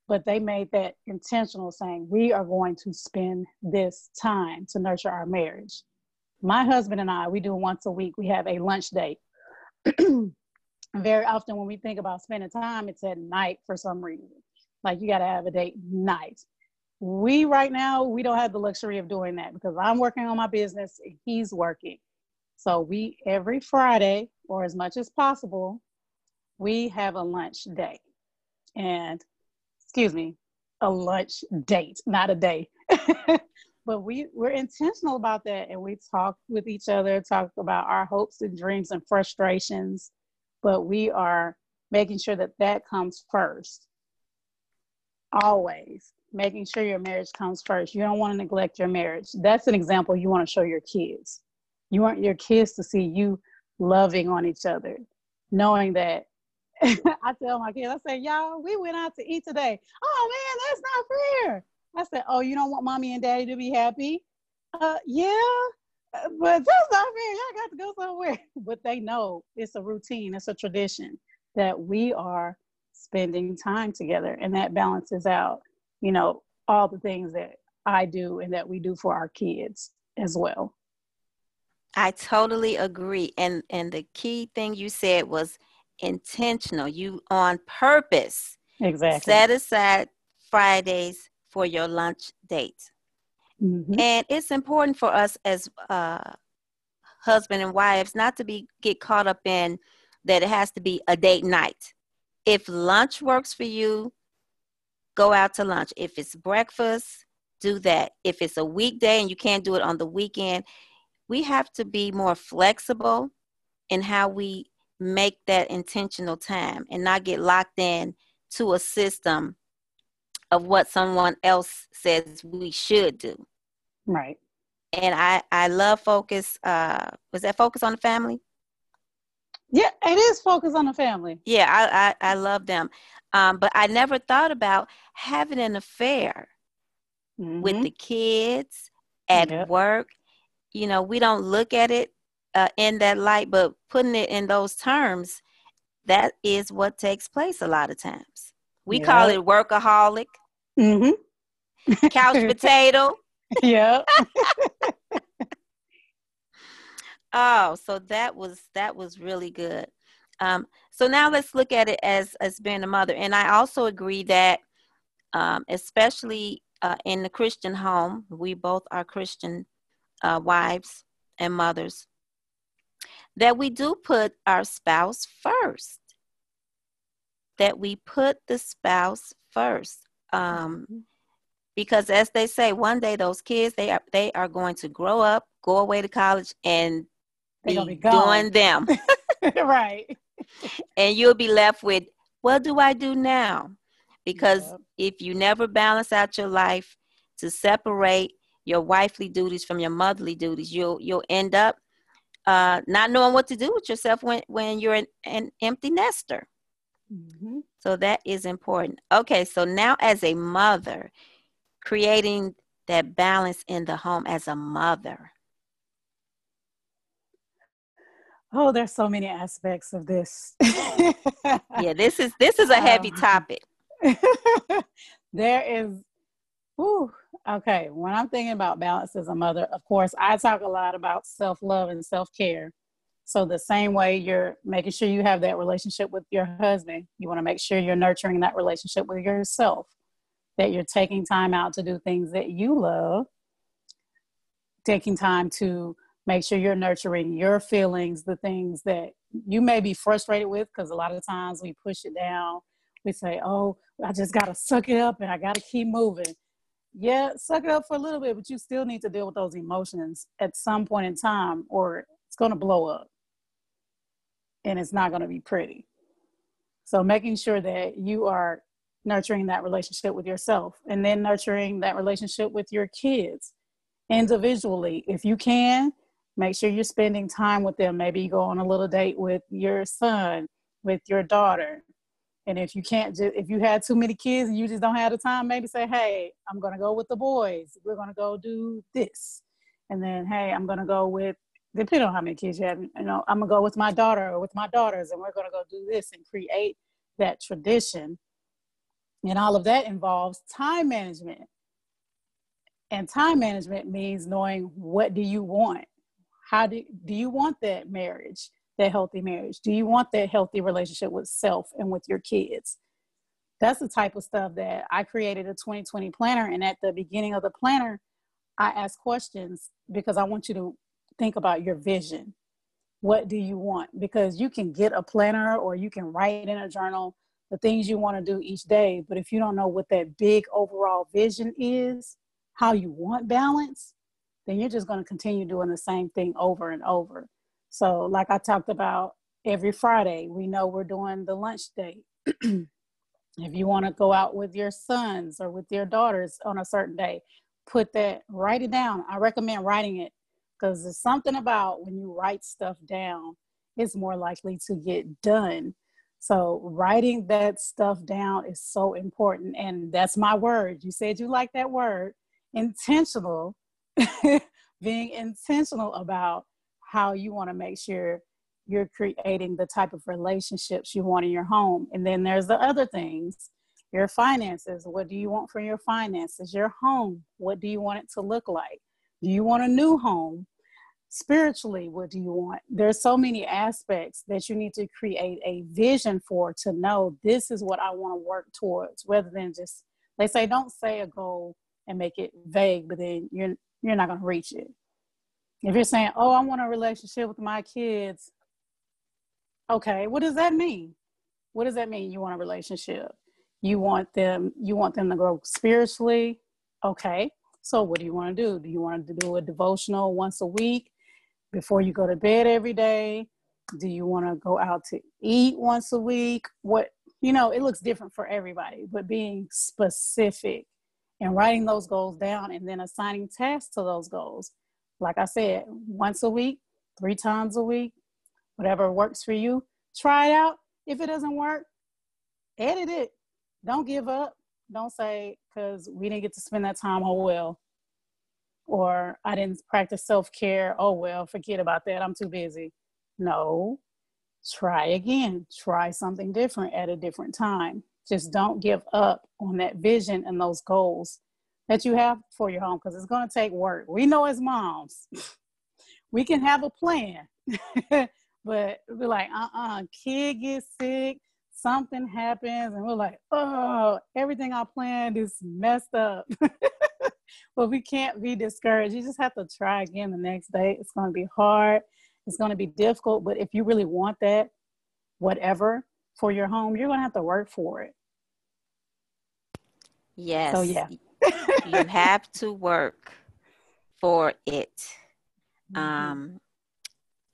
but they made that intentional saying, we are going to spend this time to nurture our marriage. My husband and I, we do once a week, we have a lunch date. Very often when we think about spending time, it's at night for some reason. Like you got to have a date night. We right now, we don't have the luxury of doing that because I'm working on my business, he's working. So we every Friday, or as much as possible, we have a lunch day. And excuse me, a lunch date, not a day. but we we're intentional about that and we talk with each other, talk about our hopes and dreams and frustrations, but we are making sure that that comes first. Always making sure your marriage comes first. You don't want to neglect your marriage. That's an example you want to show your kids. You want your kids to see you loving on each other, knowing that I tell my kids, I say, y'all, we went out to eat today. Oh man, that's not fair. I said, oh, you don't want mommy and daddy to be happy? Uh, yeah, uh, but that's not fair. Y'all got to go somewhere. But they know it's a routine, it's a tradition that we are spending time together, and that balances out, you know, all the things that I do and that we do for our kids as well. I totally agree. And and the key thing you said was intentional. You on purpose. Exactly. Set aside Fridays for your lunch date. Mm-hmm. And it's important for us as uh, husband and wives not to be get caught up in that it has to be a date night. If lunch works for you, go out to lunch. If it's breakfast, do that. If it's a weekday and you can't do it on the weekend, we have to be more flexible in how we make that intentional time and not get locked in to a system of what someone else says we should do. Right. And I I love focus. Uh, was that focus on the family? Yeah, it is focused on the family. Yeah, I I, I love them, um, but I never thought about having an affair mm-hmm. with the kids at yep. work. You know, we don't look at it uh, in that light, but putting it in those terms, that is what takes place a lot of times. We call it workaholic, mm-hmm. couch potato. Yeah. oh, so that was that was really good. Um, so now let's look at it as as being a mother, and I also agree that, um, especially uh, in the Christian home, we both are Christian uh, wives and mothers that we do put our spouse first. That we put the spouse first. Um, mm-hmm. because as they say, one day those kids they are they are going to grow up, go away to college, and be, doing them. right. and you'll be left with, what do I do now? Because yep. if you never balance out your life to separate your wifely duties from your motherly duties, you'll you'll end up uh, not knowing what to do with yourself when, when you're an, an empty nester. Mm-hmm. So that is important. Okay, so now as a mother, creating that balance in the home as a mother. Oh, there's so many aspects of this. yeah, this is this is a heavy um, topic. there is Whew. Okay, when I'm thinking about balance as a mother, of course, I talk a lot about self love and self care. So, the same way you're making sure you have that relationship with your husband, you want to make sure you're nurturing that relationship with yourself, that you're taking time out to do things that you love, taking time to make sure you're nurturing your feelings, the things that you may be frustrated with, because a lot of times we push it down. We say, Oh, I just got to suck it up and I got to keep moving yeah, suck it up for a little bit, but you still need to deal with those emotions at some point in time, or it's going to blow up and it's not going to be pretty. So, making sure that you are nurturing that relationship with yourself and then nurturing that relationship with your kids individually. If you can, make sure you're spending time with them. Maybe you go on a little date with your son, with your daughter, and if you can't just, if you had too many kids and you just don't have the time, maybe say, hey, I'm going to go with the boys. We're going to go do this. And then, hey, I'm going to go with, depending on how many kids you have, you know, I'm going to go with my daughter or with my daughters and we're going to go do this and create that tradition And all of that involves time management. And time management means knowing what do you want? How do, do you want that marriage, that healthy marriage? Do you want that healthy relationship with self and with your kids? That's the type of stuff that I created a 2020 planner. And at the beginning of the planner, I ask questions because I want you to think about your vision. What do you want? Because you can get a planner or you can write in a journal the things you want to do each day. But if you don't know what that big overall vision is, how you want balance, then you're just going to continue doing the same thing over and over. So, like I talked about every Friday, we know we're doing the lunch date. if you want to go out with your sons or with your daughters on a certain day, put that, write it down. I recommend writing it because there's something about when you write stuff down, it's more likely to get done so writing that stuff down is so important. And that's my word. You said you like that word. Intentional, being intentional about how you want to make sure you're creating the type of relationships you want in your home. And then there's the other things your finances. What do you want for your finances? Your home. What do you want it to look like? Do you want a new home? spiritually what do you want there's so many aspects that you need to create a vision for to know this is what i want to work towards rather than just they say don't say a goal and make it vague but then you're you're not going to reach it. If you're saying oh i want a relationship with my kids okay what does that mean? What does that mean? You want a relationship. You want them you want them to grow spiritually? Okay so what do you want to do? Do you want to do a devotional once a week before you go to bed every day? Do you want to go out to eat once a week? What, you know, it looks different for everybody, but being specific and writing those goals down and then assigning tasks to those goals. Like I said, once a week, three times a week, whatever works for you. Try it out. If it doesn't work, edit it. Don't give up. Don't say, because we didn't get to spend that time, oh well or I didn't practice self care. Oh, well, forget about that. I'm too busy. No, try again. Try something different at a different time. Just don't give up on that vision and those goals that you have for your home because it's going to take work. We know as moms, we can have a plan, but we're like, uh uh-uh, uh, kid gets sick, something happens, and we're like, oh, everything I planned is messed up. but we can't be discouraged. You just have to try again the next day. It's going to be hard. It's going to be difficult. But if you really want that, whatever for your home, you're going to have to work for it. Yes. So, yeah. you have to work for it. Mm-hmm. Um,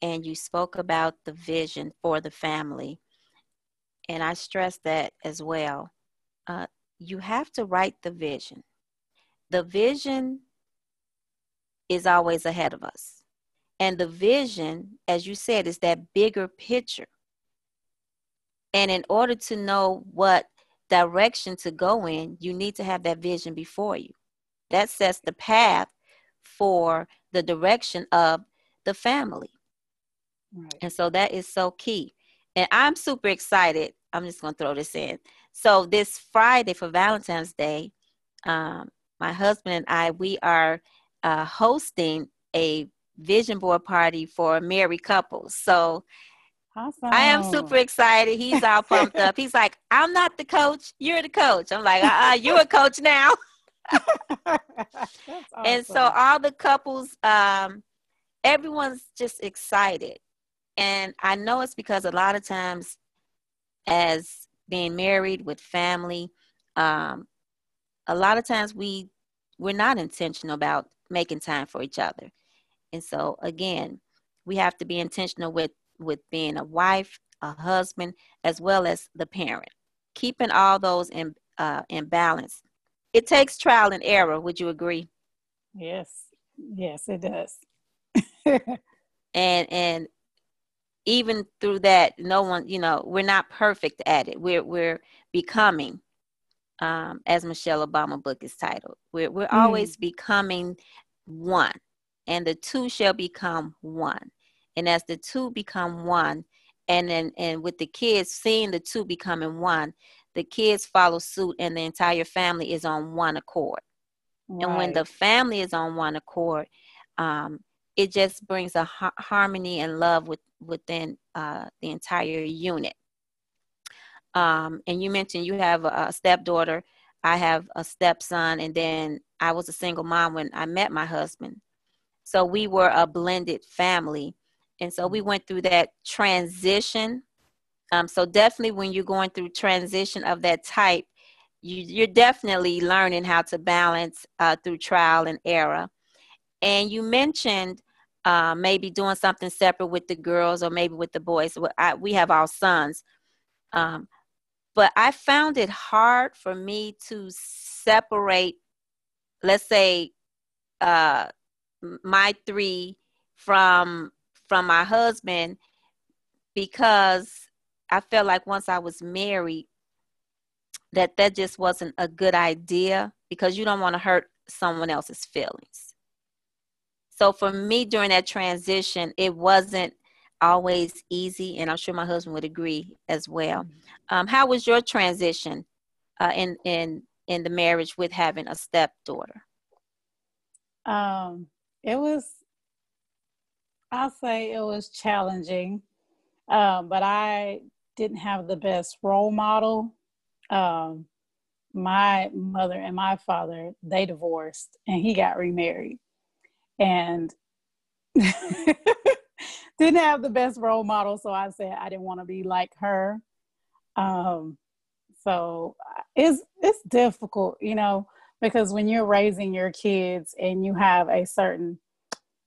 and you spoke about the vision for the family. And I stress that as well. Uh, you have to write the vision the vision is always ahead of us. And the vision, as you said, is that bigger picture. And in order to know what direction to go in, you need to have that vision before you. That sets the path for the direction of the family. Right. And so that is so key. And I'm super excited. I'm just going to throw this in. So, this Friday for Valentine's Day, um, my husband and I, we are uh, hosting a vision board party for married couples. So awesome. I am super excited. He's all pumped up. He's like, I'm not the coach. You're the coach. I'm like, uh-uh, you're a coach now. awesome. And so all the couples, um, everyone's just excited. And I know it's because a lot of times as being married with family, um, a lot of times we we're not intentional about making time for each other. And so again, we have to be intentional with with being a wife, a husband, as well as the parent. Keeping all those in uh, in balance. It takes trial and error. Would you agree? Yes, yes, it does. and and even through that, no one, you know, we're not perfect at it. We're we're becoming um, as Michelle Obama book is titled. We're, we're mm. always becoming one, and the two shall become one. And as the two become one, and then and with the kids seeing the two becoming one, the kids follow suit and the entire family is on one accord. Right. And when the family is on one accord, um, it just brings a ha- harmony and love with, within uh, the entire unit. Um, and you mentioned you have a, a stepdaughter. I have a stepson, and then I was a single mom when I met my husband. So we were a blended family. And so we went through that transition. Um, so definitely when you're going through transition of that type, you, are definitely learning how to balance uh, through trial and error. And you mentioned uh, maybe doing something separate with the girls or maybe with the boys. I, we have our sons. Um, but I found it hard for me to separate, let's say, uh, my three from from my husband because I felt like once I was married that that just wasn't a good idea because you don't want to hurt someone else's feelings. So for me during that transition, it wasn't always easy, and I'm sure my husband would agree as well. Mm-hmm. Um, how was your transition uh, in in in the marriage with having a stepdaughter? Um, it was, I'll say, it was challenging, um, but I didn't have the best role model. Um, my mother and my father they divorced, and he got remarried, and. didn't have the best role model, so I said I didn't want to be like her. Um, so it's it's difficult, you know, because when you're raising your kids and you have a certain,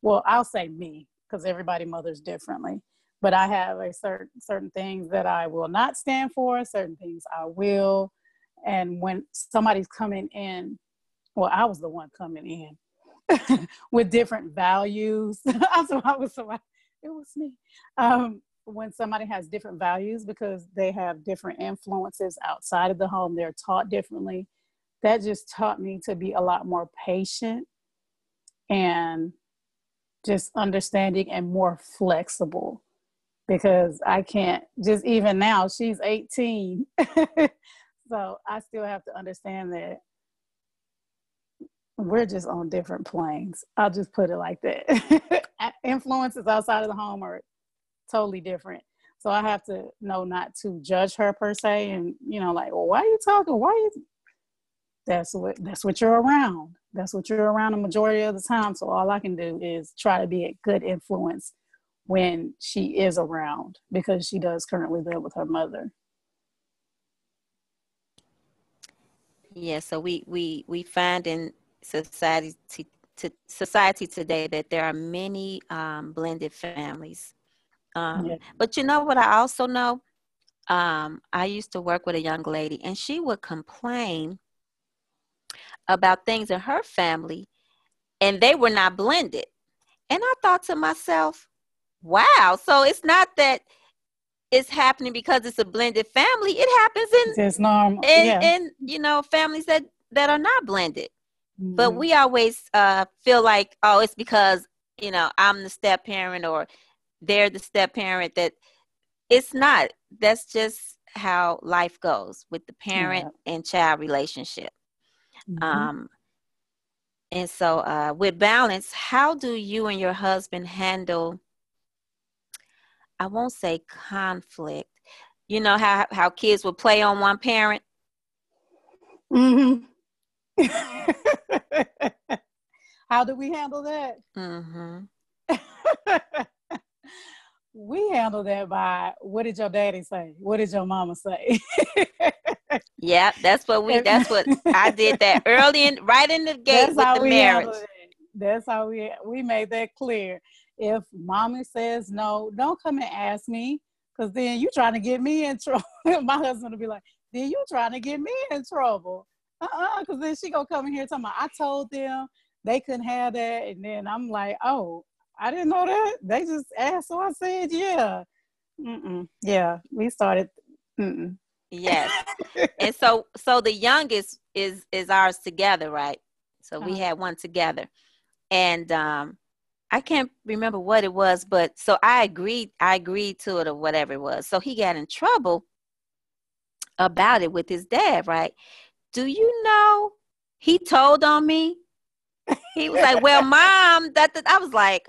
well, I'll say me because everybody mothers differently, but I have a certain certain things that I will not stand for, certain things I will, and when somebody's coming in, well, I was the one coming in with different values. so I was somebody it was me. Um, when somebody has different values because they have different influences outside of the home, they're taught differently. That just taught me to be a lot more patient and just understanding and more flexible because I can't just even now, she's 18. so I still have to understand that we're just on different planes. I'll just put it like that. Influences outside of the home are totally different. So I have to know not to judge her per se and you know, like, well, why are you talking? Why are you that's what that's what you're around. That's what you're around the majority of the time. So all I can do is try to be a good influence when she is around because she does currently live with her mother. Yeah, so we we we find in society to society today that there are many um, blended families. Um, yeah. But you know what I also know? Um, I used to work with a young lady, and she would complain about things in her family, and they were not blended. And I thought to myself, wow, so it's not that it's happening because it's a blended family. It happens in, it's normal. in, yeah. in you know, families that, that are not blended. Mm-hmm. But we always uh, feel like, oh, it's because, you know, I'm the step parent or they're the step parent that it's not. That's just how life goes with the parent yeah. and child relationship. Mm-hmm. Um, and so, uh, with balance, how do you and your husband handle? I won't say conflict. You know how how kids will play on one parent. Mm-hmm. How do we handle that? Mm-hmm. we handle that by what did your daddy say? What did your mama say? yeah, that's what we. That's what I did. That early in, right in the gate that's with the marriage. That's how we we made that clear. If mommy says no, don't come and ask me, because then you trying to get me in trouble. My husband will be like, "Then you trying to get me in trouble." uh-uh, because then she gonna come in here talking about I told them they couldn't have that, and then I'm like, oh, I didn't know that. They just asked, so I said, yeah, Mm-mm. yeah. We started. Mm-mm. Yes, and so so the youngest is is ours together, right? So we uh-huh. had one together, and um, I can't remember what it was, but so I agreed. I agreed to it or whatever it was. So he got in trouble about it with his dad, right? Do you know he told on me? He was like, "Well, mom, that, that I was like,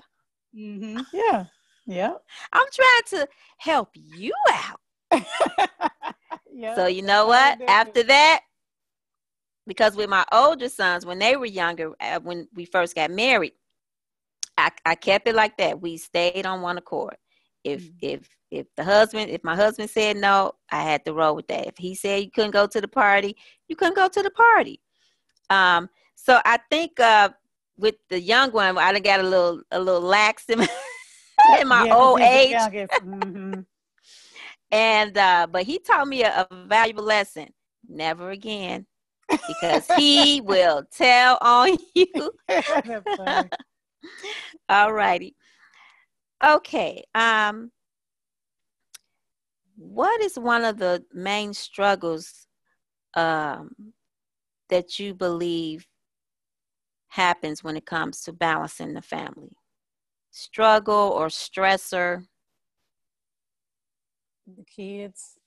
mm-hmm. yeah, yeah. I'm trying to help you out." yeah. So you know what? After that, because with my older sons, when they were younger, uh, when we first got married, I, I kept it like that. We stayed on one accord. If mm-hmm. if if the husband, if my husband said no, I had to roll with that. If he said you couldn't go to the party, you couldn't go to the party. Um, so I think uh, with the young one, I done got a little a little lax in my, in my yeah, old age. And uh, but he taught me a, a valuable lesson: never again, because he will tell on you. All righty. Okay. Um, what is one of the main struggles um, that you believe happens when it comes to balancing the family? Struggle or stressor? The kids.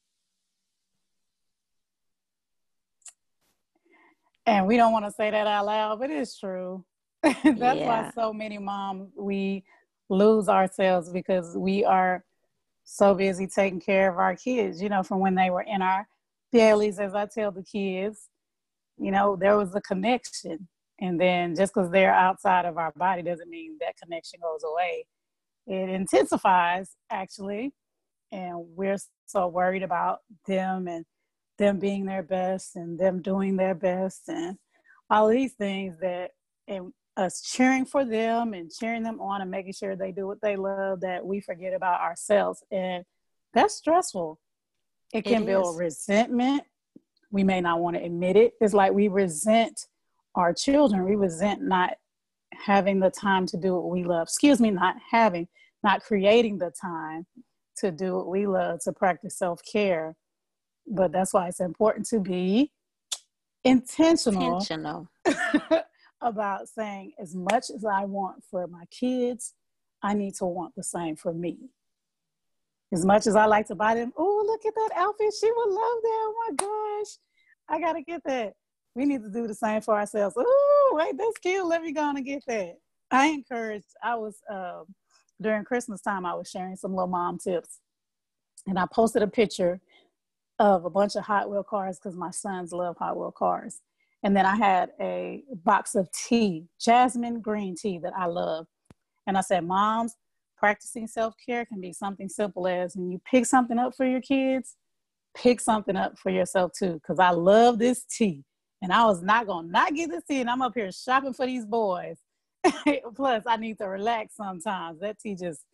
And we don't want to say that out loud, but it's true. That's yeah. why so many moms we lose ourselves because we are so busy taking care of our kids, you know, from when they were in our bellies, as I tell the kids, you know, there was a connection. And then just because they're outside of our body doesn't mean that connection goes away. It intensifies actually. And we're so worried about them and them being their best and them doing their best and all these things that and us cheering for them and cheering them on and making sure they do what they love that we forget about ourselves. And that's stressful. It can it build resentment. We may not want to admit it. It's like we resent our children. We resent not having the time to do what we love. Excuse me not having not creating the time to do what we love to practice self-care but that's why it's important to be intentional intentional about saying as much as I want for my kids, I need to want the same for me. As much as I like to buy them, oh, look at that outfit. She would love that. Oh my gosh. I got to get that. We need to do the same for ourselves. Oh, wait, that's cute. Let me go and get that. I encouraged, I was, um, during Christmas time, I was sharing some little mom tips. And I posted a picture of a bunch of Hot Wheel cars because my sons love Hot Wheel cars. And then I had a box of tea, jasmine green tea that I love. And I said, Moms, practicing self care can be something simple as when you pick something up for your kids, pick something up for yourself too. Because I love this tea. And I was not going to not get this tea. And I'm up here shopping for these boys. Plus, I need to relax sometimes. That tea just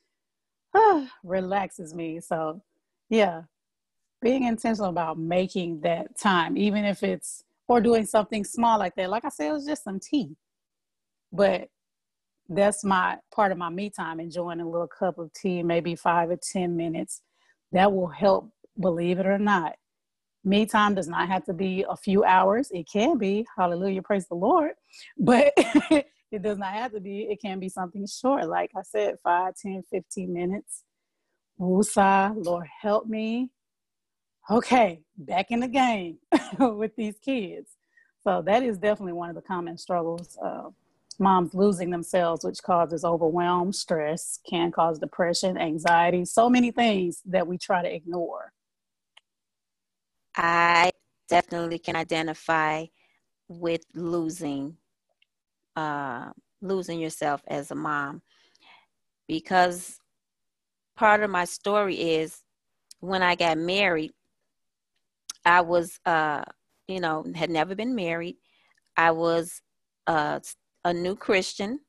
uh, relaxes me. So, yeah, being intentional about making that time, even if it's or doing something small like that. Like I said, it was just some tea. But that's my part of my me time, enjoying a little cup of tea, maybe five or 10 minutes. That will help, believe it or not. Me time does not have to be a few hours. It can be, hallelujah, praise the Lord. But it does not have to be. It can be something short. Like I said, 5, 10, 15 minutes. Woosah, Lord help me okay, back in the game with these kids. So that is definitely one of the common struggles. Uh, moms losing themselves, which causes overwhelm, stress, can cause depression, anxiety, so many things that we try to ignore. I definitely can identify with losing uh, losing yourself as a mom. Because part of my story is when I got married, I was, uh, you know, had never been married. I was uh, a new Christian,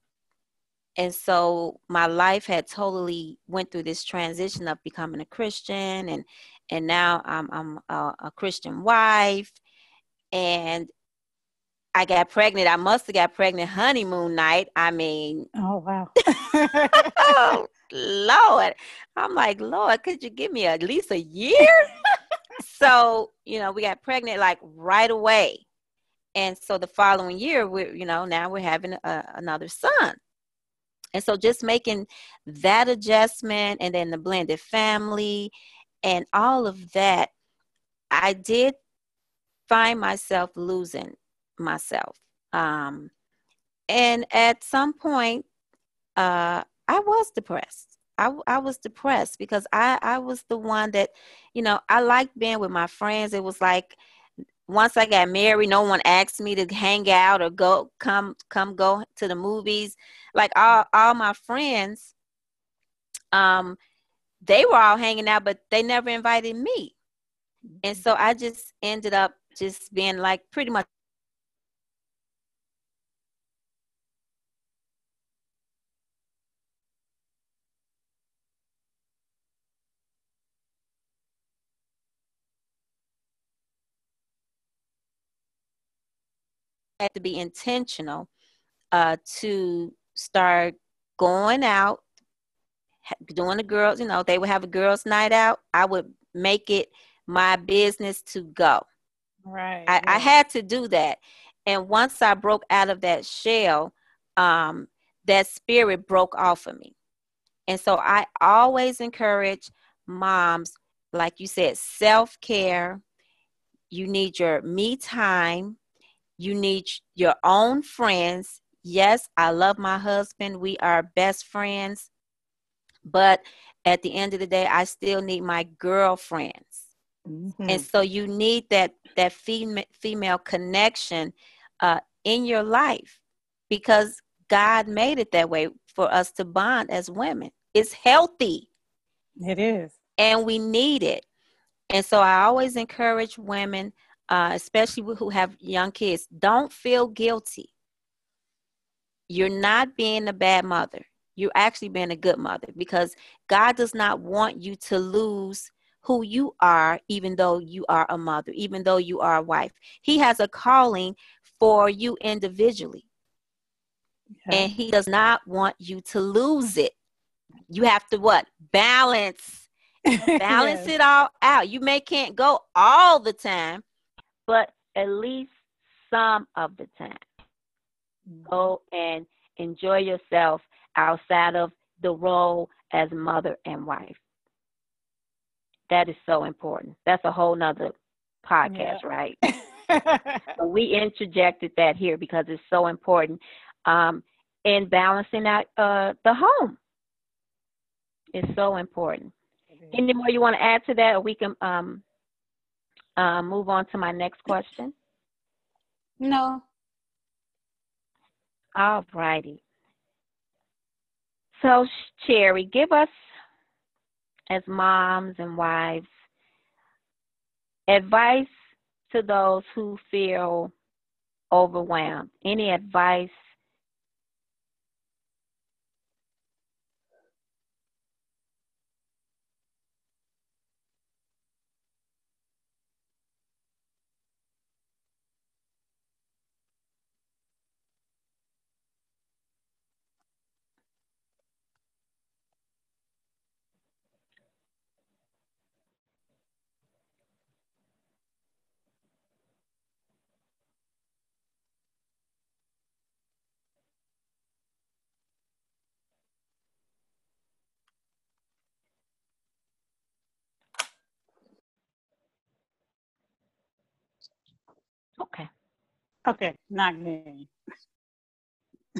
and so my life had totally went through this transition of becoming a Christian, and and now I'm I'm a, a Christian wife, and I got pregnant. I must have got pregnant honeymoon night. I mean, oh wow. oh Lord. I'm like, Lord, could you give me at least a year? so, you know, we got pregnant like right away. And so the following year, we're, you know, now we're having a, another son. And so just making that adjustment and then the blended family and all of that I did find myself losing myself. Um, and at some point, uh, I was depressed. I, I was depressed because I, I was the one that, you know, I liked being with my friends. It was like once I got married, no one asked me to hang out or go come come go to the movies. Like all all my friends, um, they were all hanging out, but they never invited me. And so I just ended up just being like pretty much had to be intentional uh, to start going out, doing the girls, you know, they would have a girls' night out. I would make it my business to go. Right. I, I had to do that. And once I broke out of that shell, um, that spirit broke off of me. And so I always encourage moms, like you said, self care. You need your me time. You need your own friends. Yes, I love my husband. We are best friends. But at the end of the day, I still need my girlfriends. Mm-hmm. And so you need that that female female connection uh, in your life because God made it that way for us to bond as women. It's healthy. It is. And we need it. And so I always encourage women uh, especially who have young kids, don't feel guilty. You're not being a bad mother. You're actually being a good mother because God does not want you to lose who you are, even though you are a mother, even though you are a wife. He has a calling for you individually. Yeah. And he does not want you to lose it. You have to what? Balance. Balance yes. it all out. You may can't go all the time, but at least some of the time. Mm-hmm. Go and enjoy yourself outside of the role as mother and wife. That is so important. That's a whole nother podcast, yeah. right? so we interjected that here because it's so important um, in balancing out uh, the home. It's so important. Any more you want to add to that, or we can um, uh, move on to my next question? No. All righty. So, Chari, give us, as moms and wives, advice to those who feel overwhelmed. Any advice Okay. Okay, not me.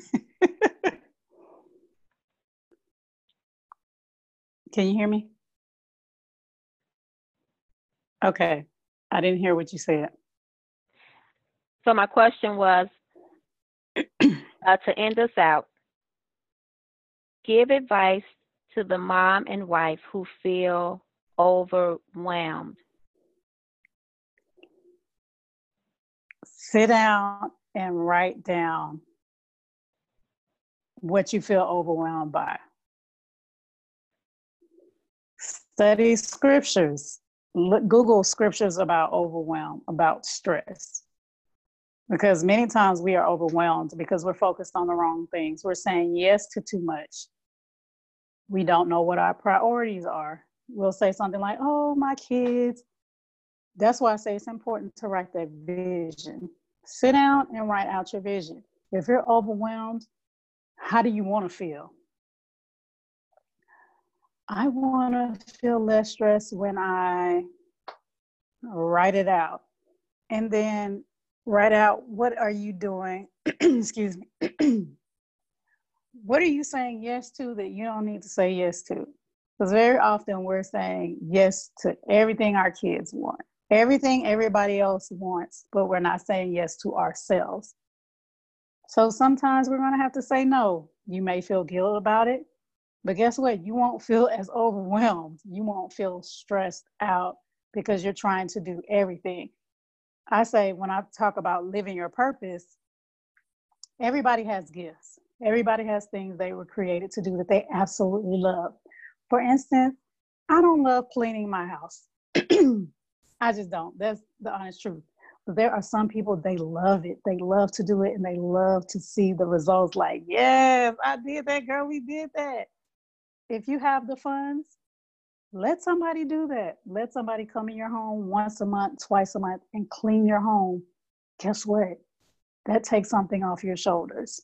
Can you hear me? Okay, I didn't hear what you said. So my question was uh, to end us out, give advice to the mom and wife who feel overwhelmed sit down and write down what you feel overwhelmed by. Study scriptures. Look, Google scriptures about overwhelm, about stress. Because many times we are overwhelmed because we're focused on the wrong things. We're saying yes to too much. We don't know what our priorities are. We'll say something like, oh, my kids. That's why I say it's important to write that vision Sit down and write out your vision. If you're overwhelmed, how do you want to feel? I want to feel less stressed when I write it out. And then write out what are you doing? Excuse me. what are you saying yes to that you don't need to say yes to? Because very often we're saying yes to everything our kids want, everything everybody else wants, but we're not saying yes to ourselves. So sometimes we're going to have to say no. You may feel guilt about it, but guess what? You won't feel as overwhelmed. You won't feel stressed out because you're trying to do everything. I say, when I talk about living your purpose, everybody has gifts. Everybody has things they were created to do that they absolutely love. For instance, I don't love cleaning my house. I just don't. That's the honest truth. But there are some people they love it. They love to do it and they love to see the results like, yes, I did that, girl, we did that. If you have the funds, let somebody do that. Let somebody come in your home once a month, twice a month, and clean your home. Guess what? That takes something off your shoulders.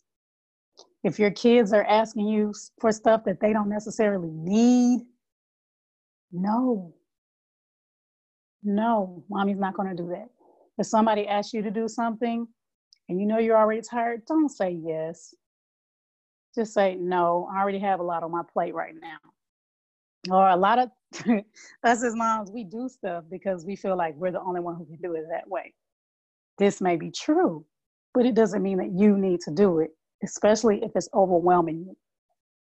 If your kids are asking you for stuff that they don't necessarily need, no. No, mommy's not going to do that. If somebody asks you to do something and you know you're already tired, don't say yes. Just say, no, I already have a lot on my plate right now. Or a lot of us as moms, we do stuff because we feel like we're the only one who can do it that way. This may be true, but it doesn't mean that you need to do it especially if it's overwhelming you.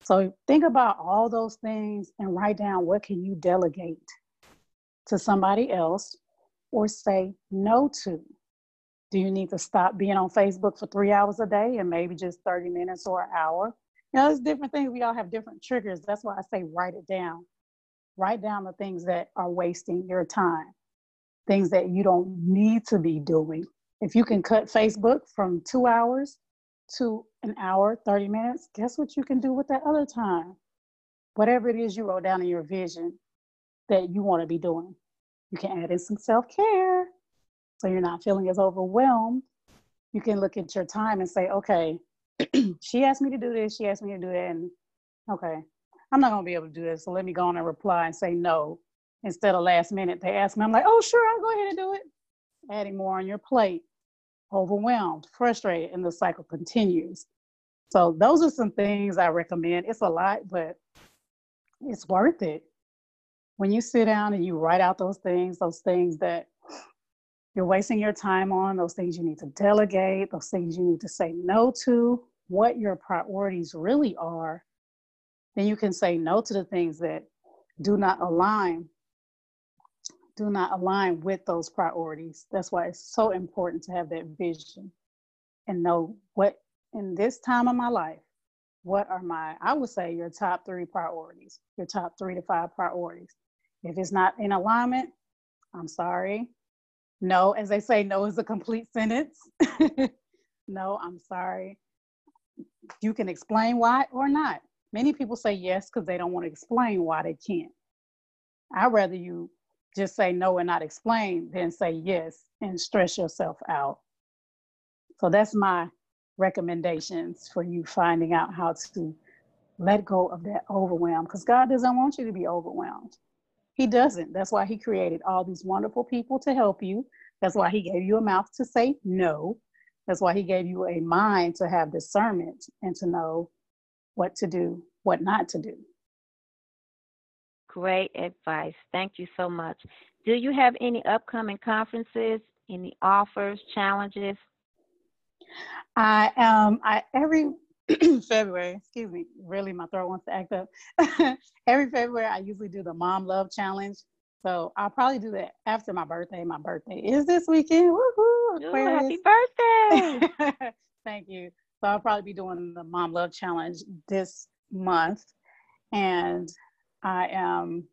So think about all those things and write down what can you delegate to somebody else or say no to. Do you need to stop being on Facebook for three hours a day and maybe just 30 minutes or an hour? You know, there's different things. We all have different triggers. That's why I say write it down. Write down the things that are wasting your time, things that you don't need to be doing. If you can cut Facebook from two hours to an hour, 30 minutes, guess what you can do with that other time? Whatever it is you wrote down in your vision that you want to be doing. You can add in some self care so you're not feeling as overwhelmed. You can look at your time and say, okay, she asked me to do this, she asked me to do that, and okay, I'm not gonna be able to do this. So let me go on and reply and say no. Instead of last minute, they ask me, I'm like, oh, sure, I'll go ahead and do it. Adding more on your plate overwhelmed, frustrated, and the cycle continues. So those are some things I recommend. It's a lot, but it's worth it. When you sit down and you write out those things, those things that you're wasting your time on, those things you need to delegate, those things you need to say no to, what your priorities really are, then you can say no to the things that do not align do not align with those priorities. That's why it's so important to have that vision and know what in this time of my life, what are my, I would say your top three priorities, your top three to five priorities. If it's not in alignment, I'm sorry. No, as they say, no is a complete sentence. no, I'm sorry. You can explain why or not. Many people say yes because they don't want to explain why they can't. I'd rather you just say no and not explain than say yes and stress yourself out. So that's my recommendations for you finding out how to let go of that overwhelm because God doesn't want you to be overwhelmed. He doesn't. That's why He created all these wonderful people to help you. That's why He gave you a mouth to say no. That's why He gave you a mind to have discernment and to know what to do, what not to do. Great advice. Thank you so much. Do you have any upcoming conferences, any offers, challenges? I um I every February, excuse me, really my throat wants to act up. every February I usually do the Mom Love Challenge. So I'll probably do that after my birthday. My birthday is this weekend. Woohoo! Ooh, happy birthday. Thank you. So I'll probably be doing the Mom Love Challenge this month. And I am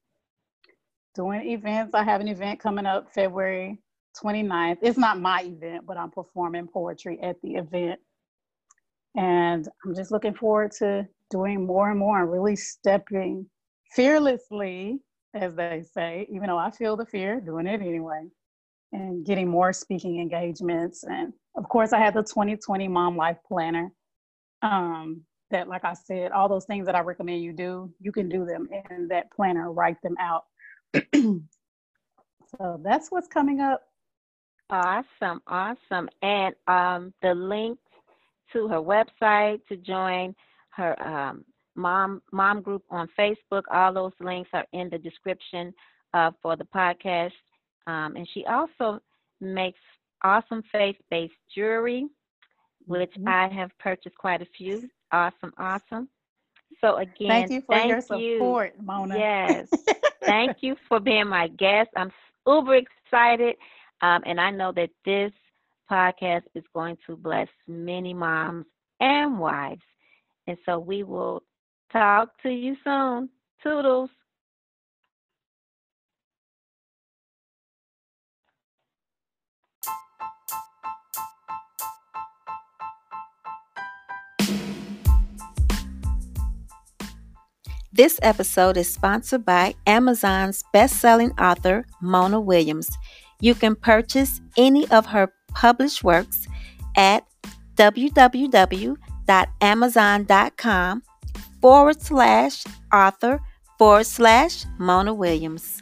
doing events. I have an event coming up February 29th. It's not my event, but I'm performing poetry at the event. And I'm just looking forward to doing more and more and really stepping fearlessly, as they say, even though I feel the fear, doing it anyway, and getting more speaking engagements. And of course, I have the 2020 Mom Life Planner. Um, that, like I said, all those things that I recommend you do, you can do them in that planner, write them out. So that's what's coming up. Awesome, awesome. And um, the link to her website to join her um, mom mom group on Facebook. All those links are in the description uh, for the podcast. Um, and she also makes awesome faith-based jewelry, which mm-hmm. I have purchased quite a few. Awesome, awesome. So again, thank you for thank your support, you. Mona. Yes, thank you for being my guest. I'm uber excited, um, and I know that this podcast is going to bless many moms and wives. And so we will talk to you soon. Toodles. This episode is sponsored by Amazon's best-selling author Mona Williams. You can purchase any of her published works at www.amazon.com forward slash author forward slash Mona Williams.